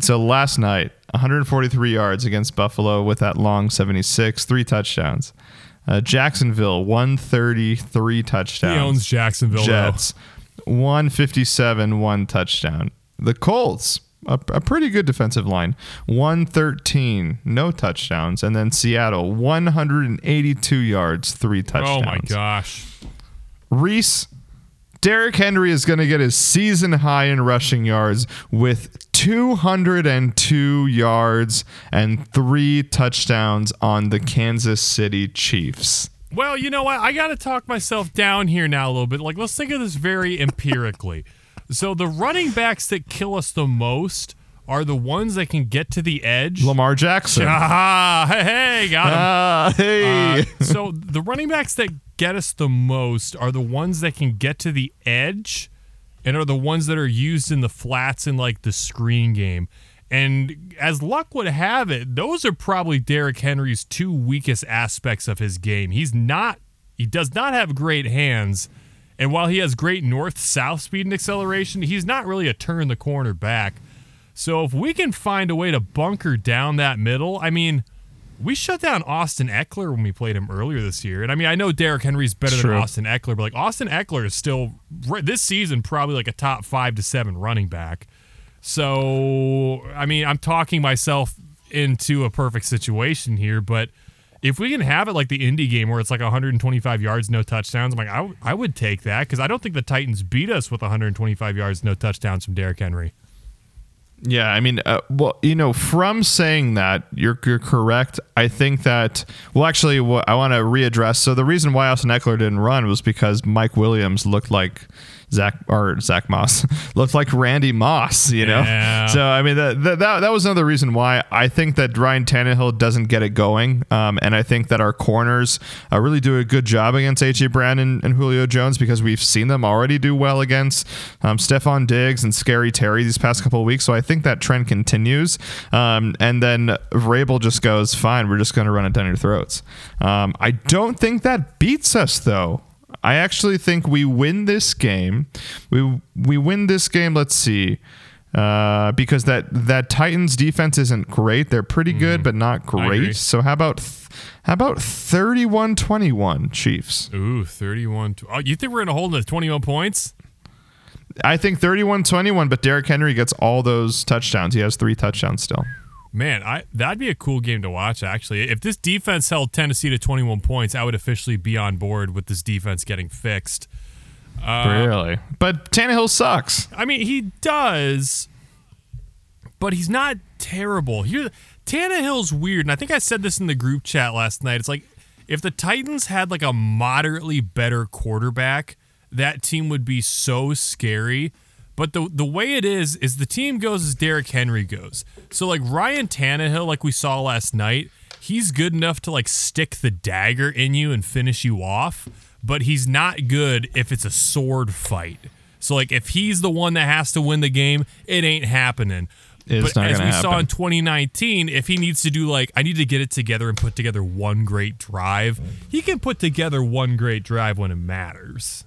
So last night, 143 yards against Buffalo with that long 76, three touchdowns. Uh, Jacksonville, 133 touchdowns. He owns Jacksonville. though. Jets, 157, one touchdown. The Colts, a, a pretty good defensive line, 113, no touchdowns. And then Seattle, 182 yards, three touchdowns. Oh my gosh. Reese, Derrick Henry is going to get his season high in rushing yards with 202 yards and three touchdowns on the Kansas City Chiefs. Well, you know what? I got to talk myself down here now a little bit. Like, let's think of this very empirically. *laughs* So, the running backs that kill us the most are the ones that can get to the edge. Lamar Jackson. *laughs* Ah, hey, hey, got him. Ah, hey. Uh, *laughs* so the running backs that get us the most are the ones that can get to the edge and are the ones that are used in the flats in like the screen game. And as luck would have it, those are probably Derrick Henry's two weakest aspects of his game. He's not he does not have great hands. And while he has great north south speed and acceleration, he's not really a turn the corner back. So if we can find a way to bunker down that middle, I mean, we shut down Austin Ekeler when we played him earlier this year. And I mean, I know Derrick Henry's better It's than true. Austin Ekeler, but like Austin Ekeler is still this season probably like a top five to seven running back. So I mean, I'm talking myself into a perfect situation here, but if we can have it like the indie game where it's like 125 yards, no touchdowns, I'm like, I, w- I would take that because I don't think the Titans beat us with 125 yards, no touchdowns from Derrick Henry. Yeah, I mean, uh, well, you know, from saying that, you're, you're correct. I think that, well, actually, what I want to readdress. So the reason why Austin Ekeler didn't run was because Mike Williams looked like Zach or Zach Moss *laughs* looked like Randy Moss, you know. Yeah. So I mean that, that that was another reason why I think that Ryan Tannehill doesn't get it going, um, and I think that our corners uh, really do a good job against AJ Brown and, and Julio Jones because we've seen them already do well against um, Stefon Diggs and Scary Terry these past couple of weeks. So I think that trend continues, um, and then Vrabel just goes, "Fine, we're just going to run it down your throats." Um, I don't think that beats us though. I actually think we win this game. We we win this game. Let's see. Uh, because that that Titans defense isn't great. They're pretty good, but not great. So how about th- how about 31-21 Chiefs? Ooh, 31. tw- Oh, you think we're going to hold the 21 points? I think 31-21, but Derrick Henry gets all those touchdowns. He has three touchdowns still. Man, I that'd be a cool game to watch. Actually, if this defense held Tennessee to 21 points, I would officially be on board with this defense getting fixed. Uh, really? But Tannehill sucks. I mean, he does, but he's not terrible. Here, Tannehill's weird, and I think I said this in the group chat last night. It's like if the Titans had like a moderately better quarterback, that team would be so scary. But the the way it is is the team goes as Derrick Henry goes. So like Ryan Tannehill, like we saw last night, he's good enough to like stick the dagger in you and finish you off, but he's not good if it's a sword fight. So like if he's the one that has to win the game, it ain't happening. It's but as we gonna saw in 2019, if he needs to do like I need to get it together and put together one great drive, he can put together one great drive when it matters.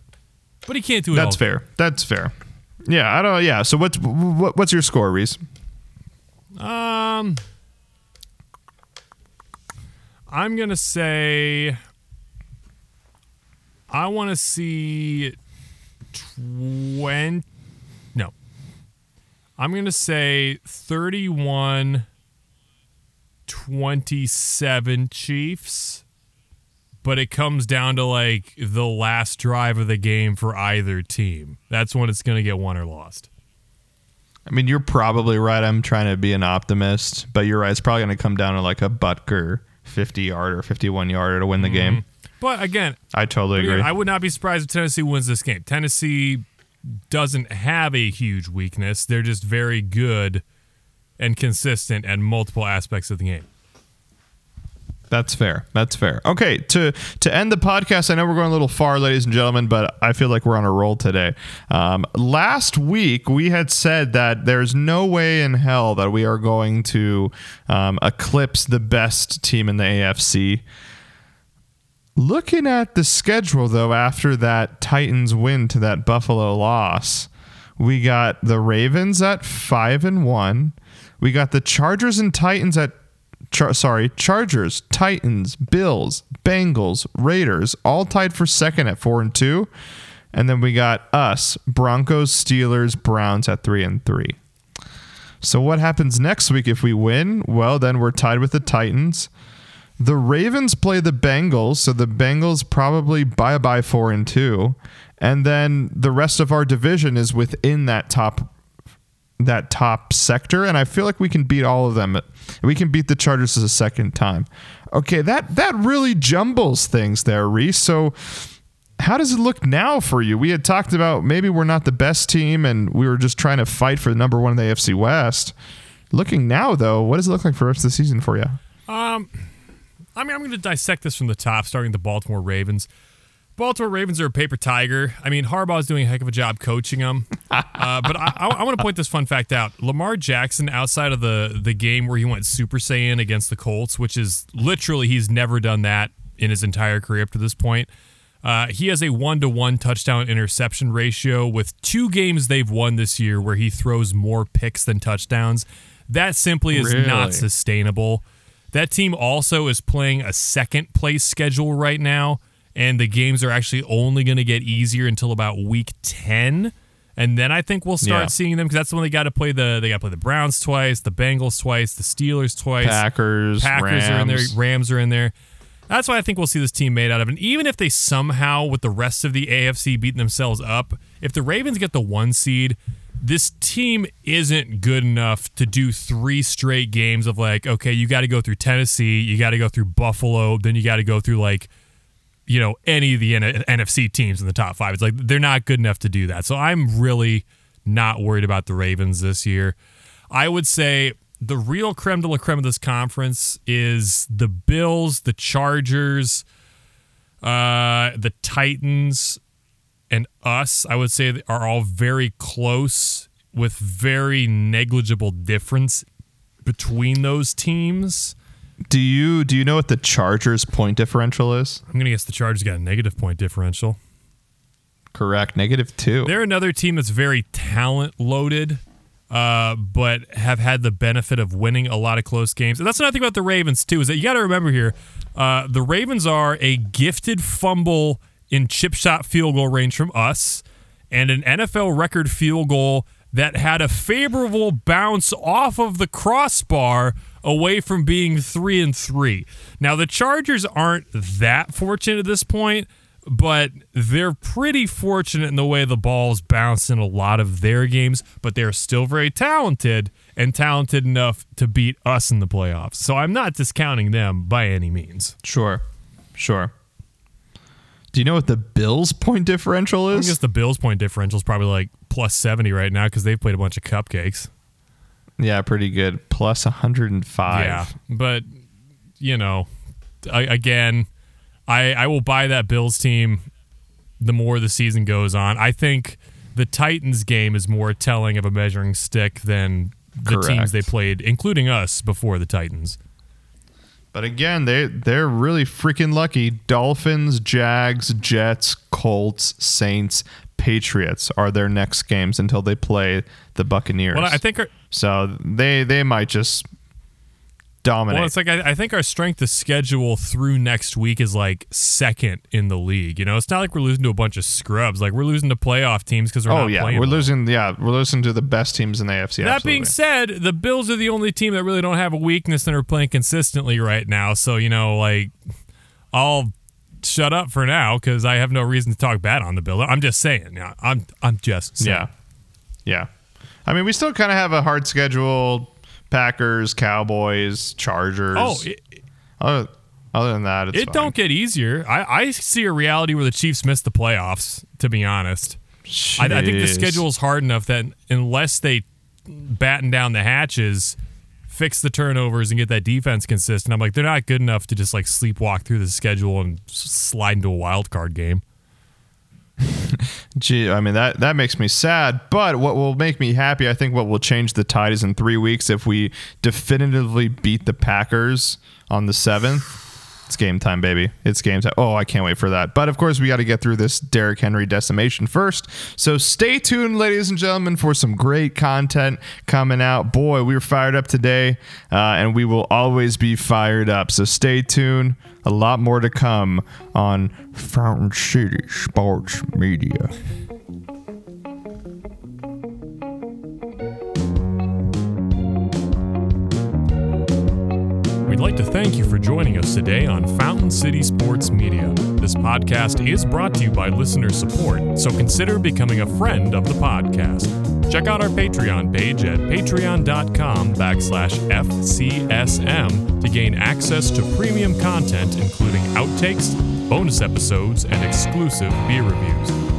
But he can't do it. That's fair. That's fair. Yeah, I don't. Yeah. So what's what, what's your score, Reese? Um, I'm gonna say I want to see twenty. No, I'm gonna say 31 27 Chiefs. But it comes down to like the last drive of the game for either team. That's when it's gonna get won or lost. I mean, you're probably right. I'm trying to be an optimist, but you're right. It's probably going to come down to like a Butker 50 yard or 51 yarder to win the game. Mm-hmm. But again, I totally agree. I would not be surprised if Tennessee wins this game. Tennessee doesn't have a huge weakness. They're just very good and consistent at multiple aspects of the game. That's fair. That's fair. Okay, to to end the podcast, I know we're going a little far, ladies and gentlemen, but I feel like we're on a roll today. Um, last week, we had said that there's no way in hell that we are going to um, eclipse the best team in the AFC. Looking at the schedule, though, after that Titans win to that Buffalo loss, we got the Ravens at five and one. We got the Chargers and Titans at Char- sorry, Chargers, Titans, Bills, Bengals, Raiders, all tied for second at four and two, and then we got us, Broncos, Steelers, Browns at three and three. So what happens next week if we win? Well, then we're tied with the Titans. The Ravens play the Bengals, so the Bengals probably bye bye four and two, and then the rest of our division is within that top that top sector, and I feel like we can beat all of them. We can beat the Chargers a second time. Okay, that that really jumbles things there, Reese. So how does it look now for you? We had talked about maybe we're not the best team and we were just trying to fight for the number one in the AFC West. Looking now though, what does it look like for of the season for you? Um, I mean, I'm going to dissect this from the top, starting the Baltimore Ravens. Baltimore Ravens are a paper tiger. I mean, Harbaugh's doing a heck of a job coaching them. *laughs* uh, but I, I, I want to point this fun fact out. Lamar Jackson, outside of the the game where he went Super Saiyan against the Colts, which is literally he's never done that in his entire career up to this point. Uh, he has a one to one touchdown interception ratio with two games they've won this year where he throws more picks than touchdowns. That simply is Really? not sustainable. That team also is playing a second place schedule right now, and the games are actually only going to get easier until about week 10. And then I think we'll start Yeah. seeing them because that's when they got to play the they got to play the Browns twice, the Bengals twice, the Steelers twice. Packers, Packers are in there, Rams. Rams are in there. That's why I think we'll see this team made out of. And even if they somehow, with the rest of the AFC, beating themselves up, if the Ravens get the one seed, this team isn't good enough to do three straight games of like, okay, you got to go through Tennessee, you got to go through Buffalo, then you got to go through like, you know any of the N- NFC teams in the top five. It's like they're not good enough to do that. So I'm really not worried about the Ravens this year. I would say the real creme de la creme of this conference is the Bills, the Chargers, uh, the Titans, and us. I would say are all very close with very negligible difference between those teams. Do you do you know what the Chargers point differential is? I'm gonna guess the Chargers got a negative point differential. Correct, negative two. They're another team that's very talent loaded, uh, but have had the benefit of winning a lot of close games. And that's another thing about the Ravens too is that you got to remember here, uh, the Ravens are a gifted fumble in chip shot field goal range from us, and an NFL record field goal that had a favorable bounce off of the crossbar away from being three and three. Now the Chargers aren't that fortunate at this point, but they're pretty fortunate in the way the balls bounce in a lot of their games, but they're still very talented and talented enough to beat us in the playoffs. So I'm not discounting them by any means. Sure, sure. Do you know what the Bills' point differential is? I guess the Bills' point differential is probably like plus 70 right now because they've played a bunch of cupcakes. Yeah, pretty good. Plus 105. Yeah, but you know, I, again, I I will buy that Bills team the more the season goes on. I think the Titans game is more telling of a measuring stick than the teams they played, including us before the Titans. But again, they they're really freaking lucky. Dolphins, Jags, Jets, Colts, Saints, Patriots are their next games until they play the Buccaneers. Well, I think our, so. They they might just dominate. well, it's like I, I think our strength of schedule through next week is like second in the league. You know, it's not like we're losing to a bunch of scrubs. Like we're losing to playoff teams because we're oh not yeah, playing we're losing. Yeah, we're losing to the best teams in the AFC. That being said, the Bills are the only team that really don't have a weakness and are playing consistently right now. So, you know, like, I'll shut up for now because I have no reason to talk bad on the Bills. I'm just saying. Yeah, I'm, I'm just saying. Yeah. Yeah. I mean, we still kind of have a hard schedule. Packers, Cowboys, Chargers. Oh, it, other, other than that, it's it fine. don't get easier. I, I see a reality where the Chiefs miss the playoffs, to be honest. I, I think the schedule is hard enough that unless they batten down the hatches, fix the turnovers, and get that defense consistent, I'm like, they're not good enough to just like sleepwalk through the schedule and slide into a wild card game. *laughs* Gee, I mean that that makes me sad. But what will make me happy, I think, what will change the tide is in three weeks if we definitively beat the Packers on the seventh. It's game time, baby. It's game time. Oh, I can't wait for that. But of course, we got to get through this Derrick Henry decimation first. So stay tuned, ladies and gentlemen, for some great content coming out. Boy, we were fired up today, uh, and we will always be fired up. So stay tuned. A lot more to come on Fountain City Sports Media. We'd like to thank you for joining us today on Fountain City Sports Media. This podcast is brought to you by listener support, so consider becoming a friend of the podcast. Check out our Patreon page at patreon.com backslash FCSM to gain access to premium content, including outtakes, bonus episodes, and exclusive beer reviews.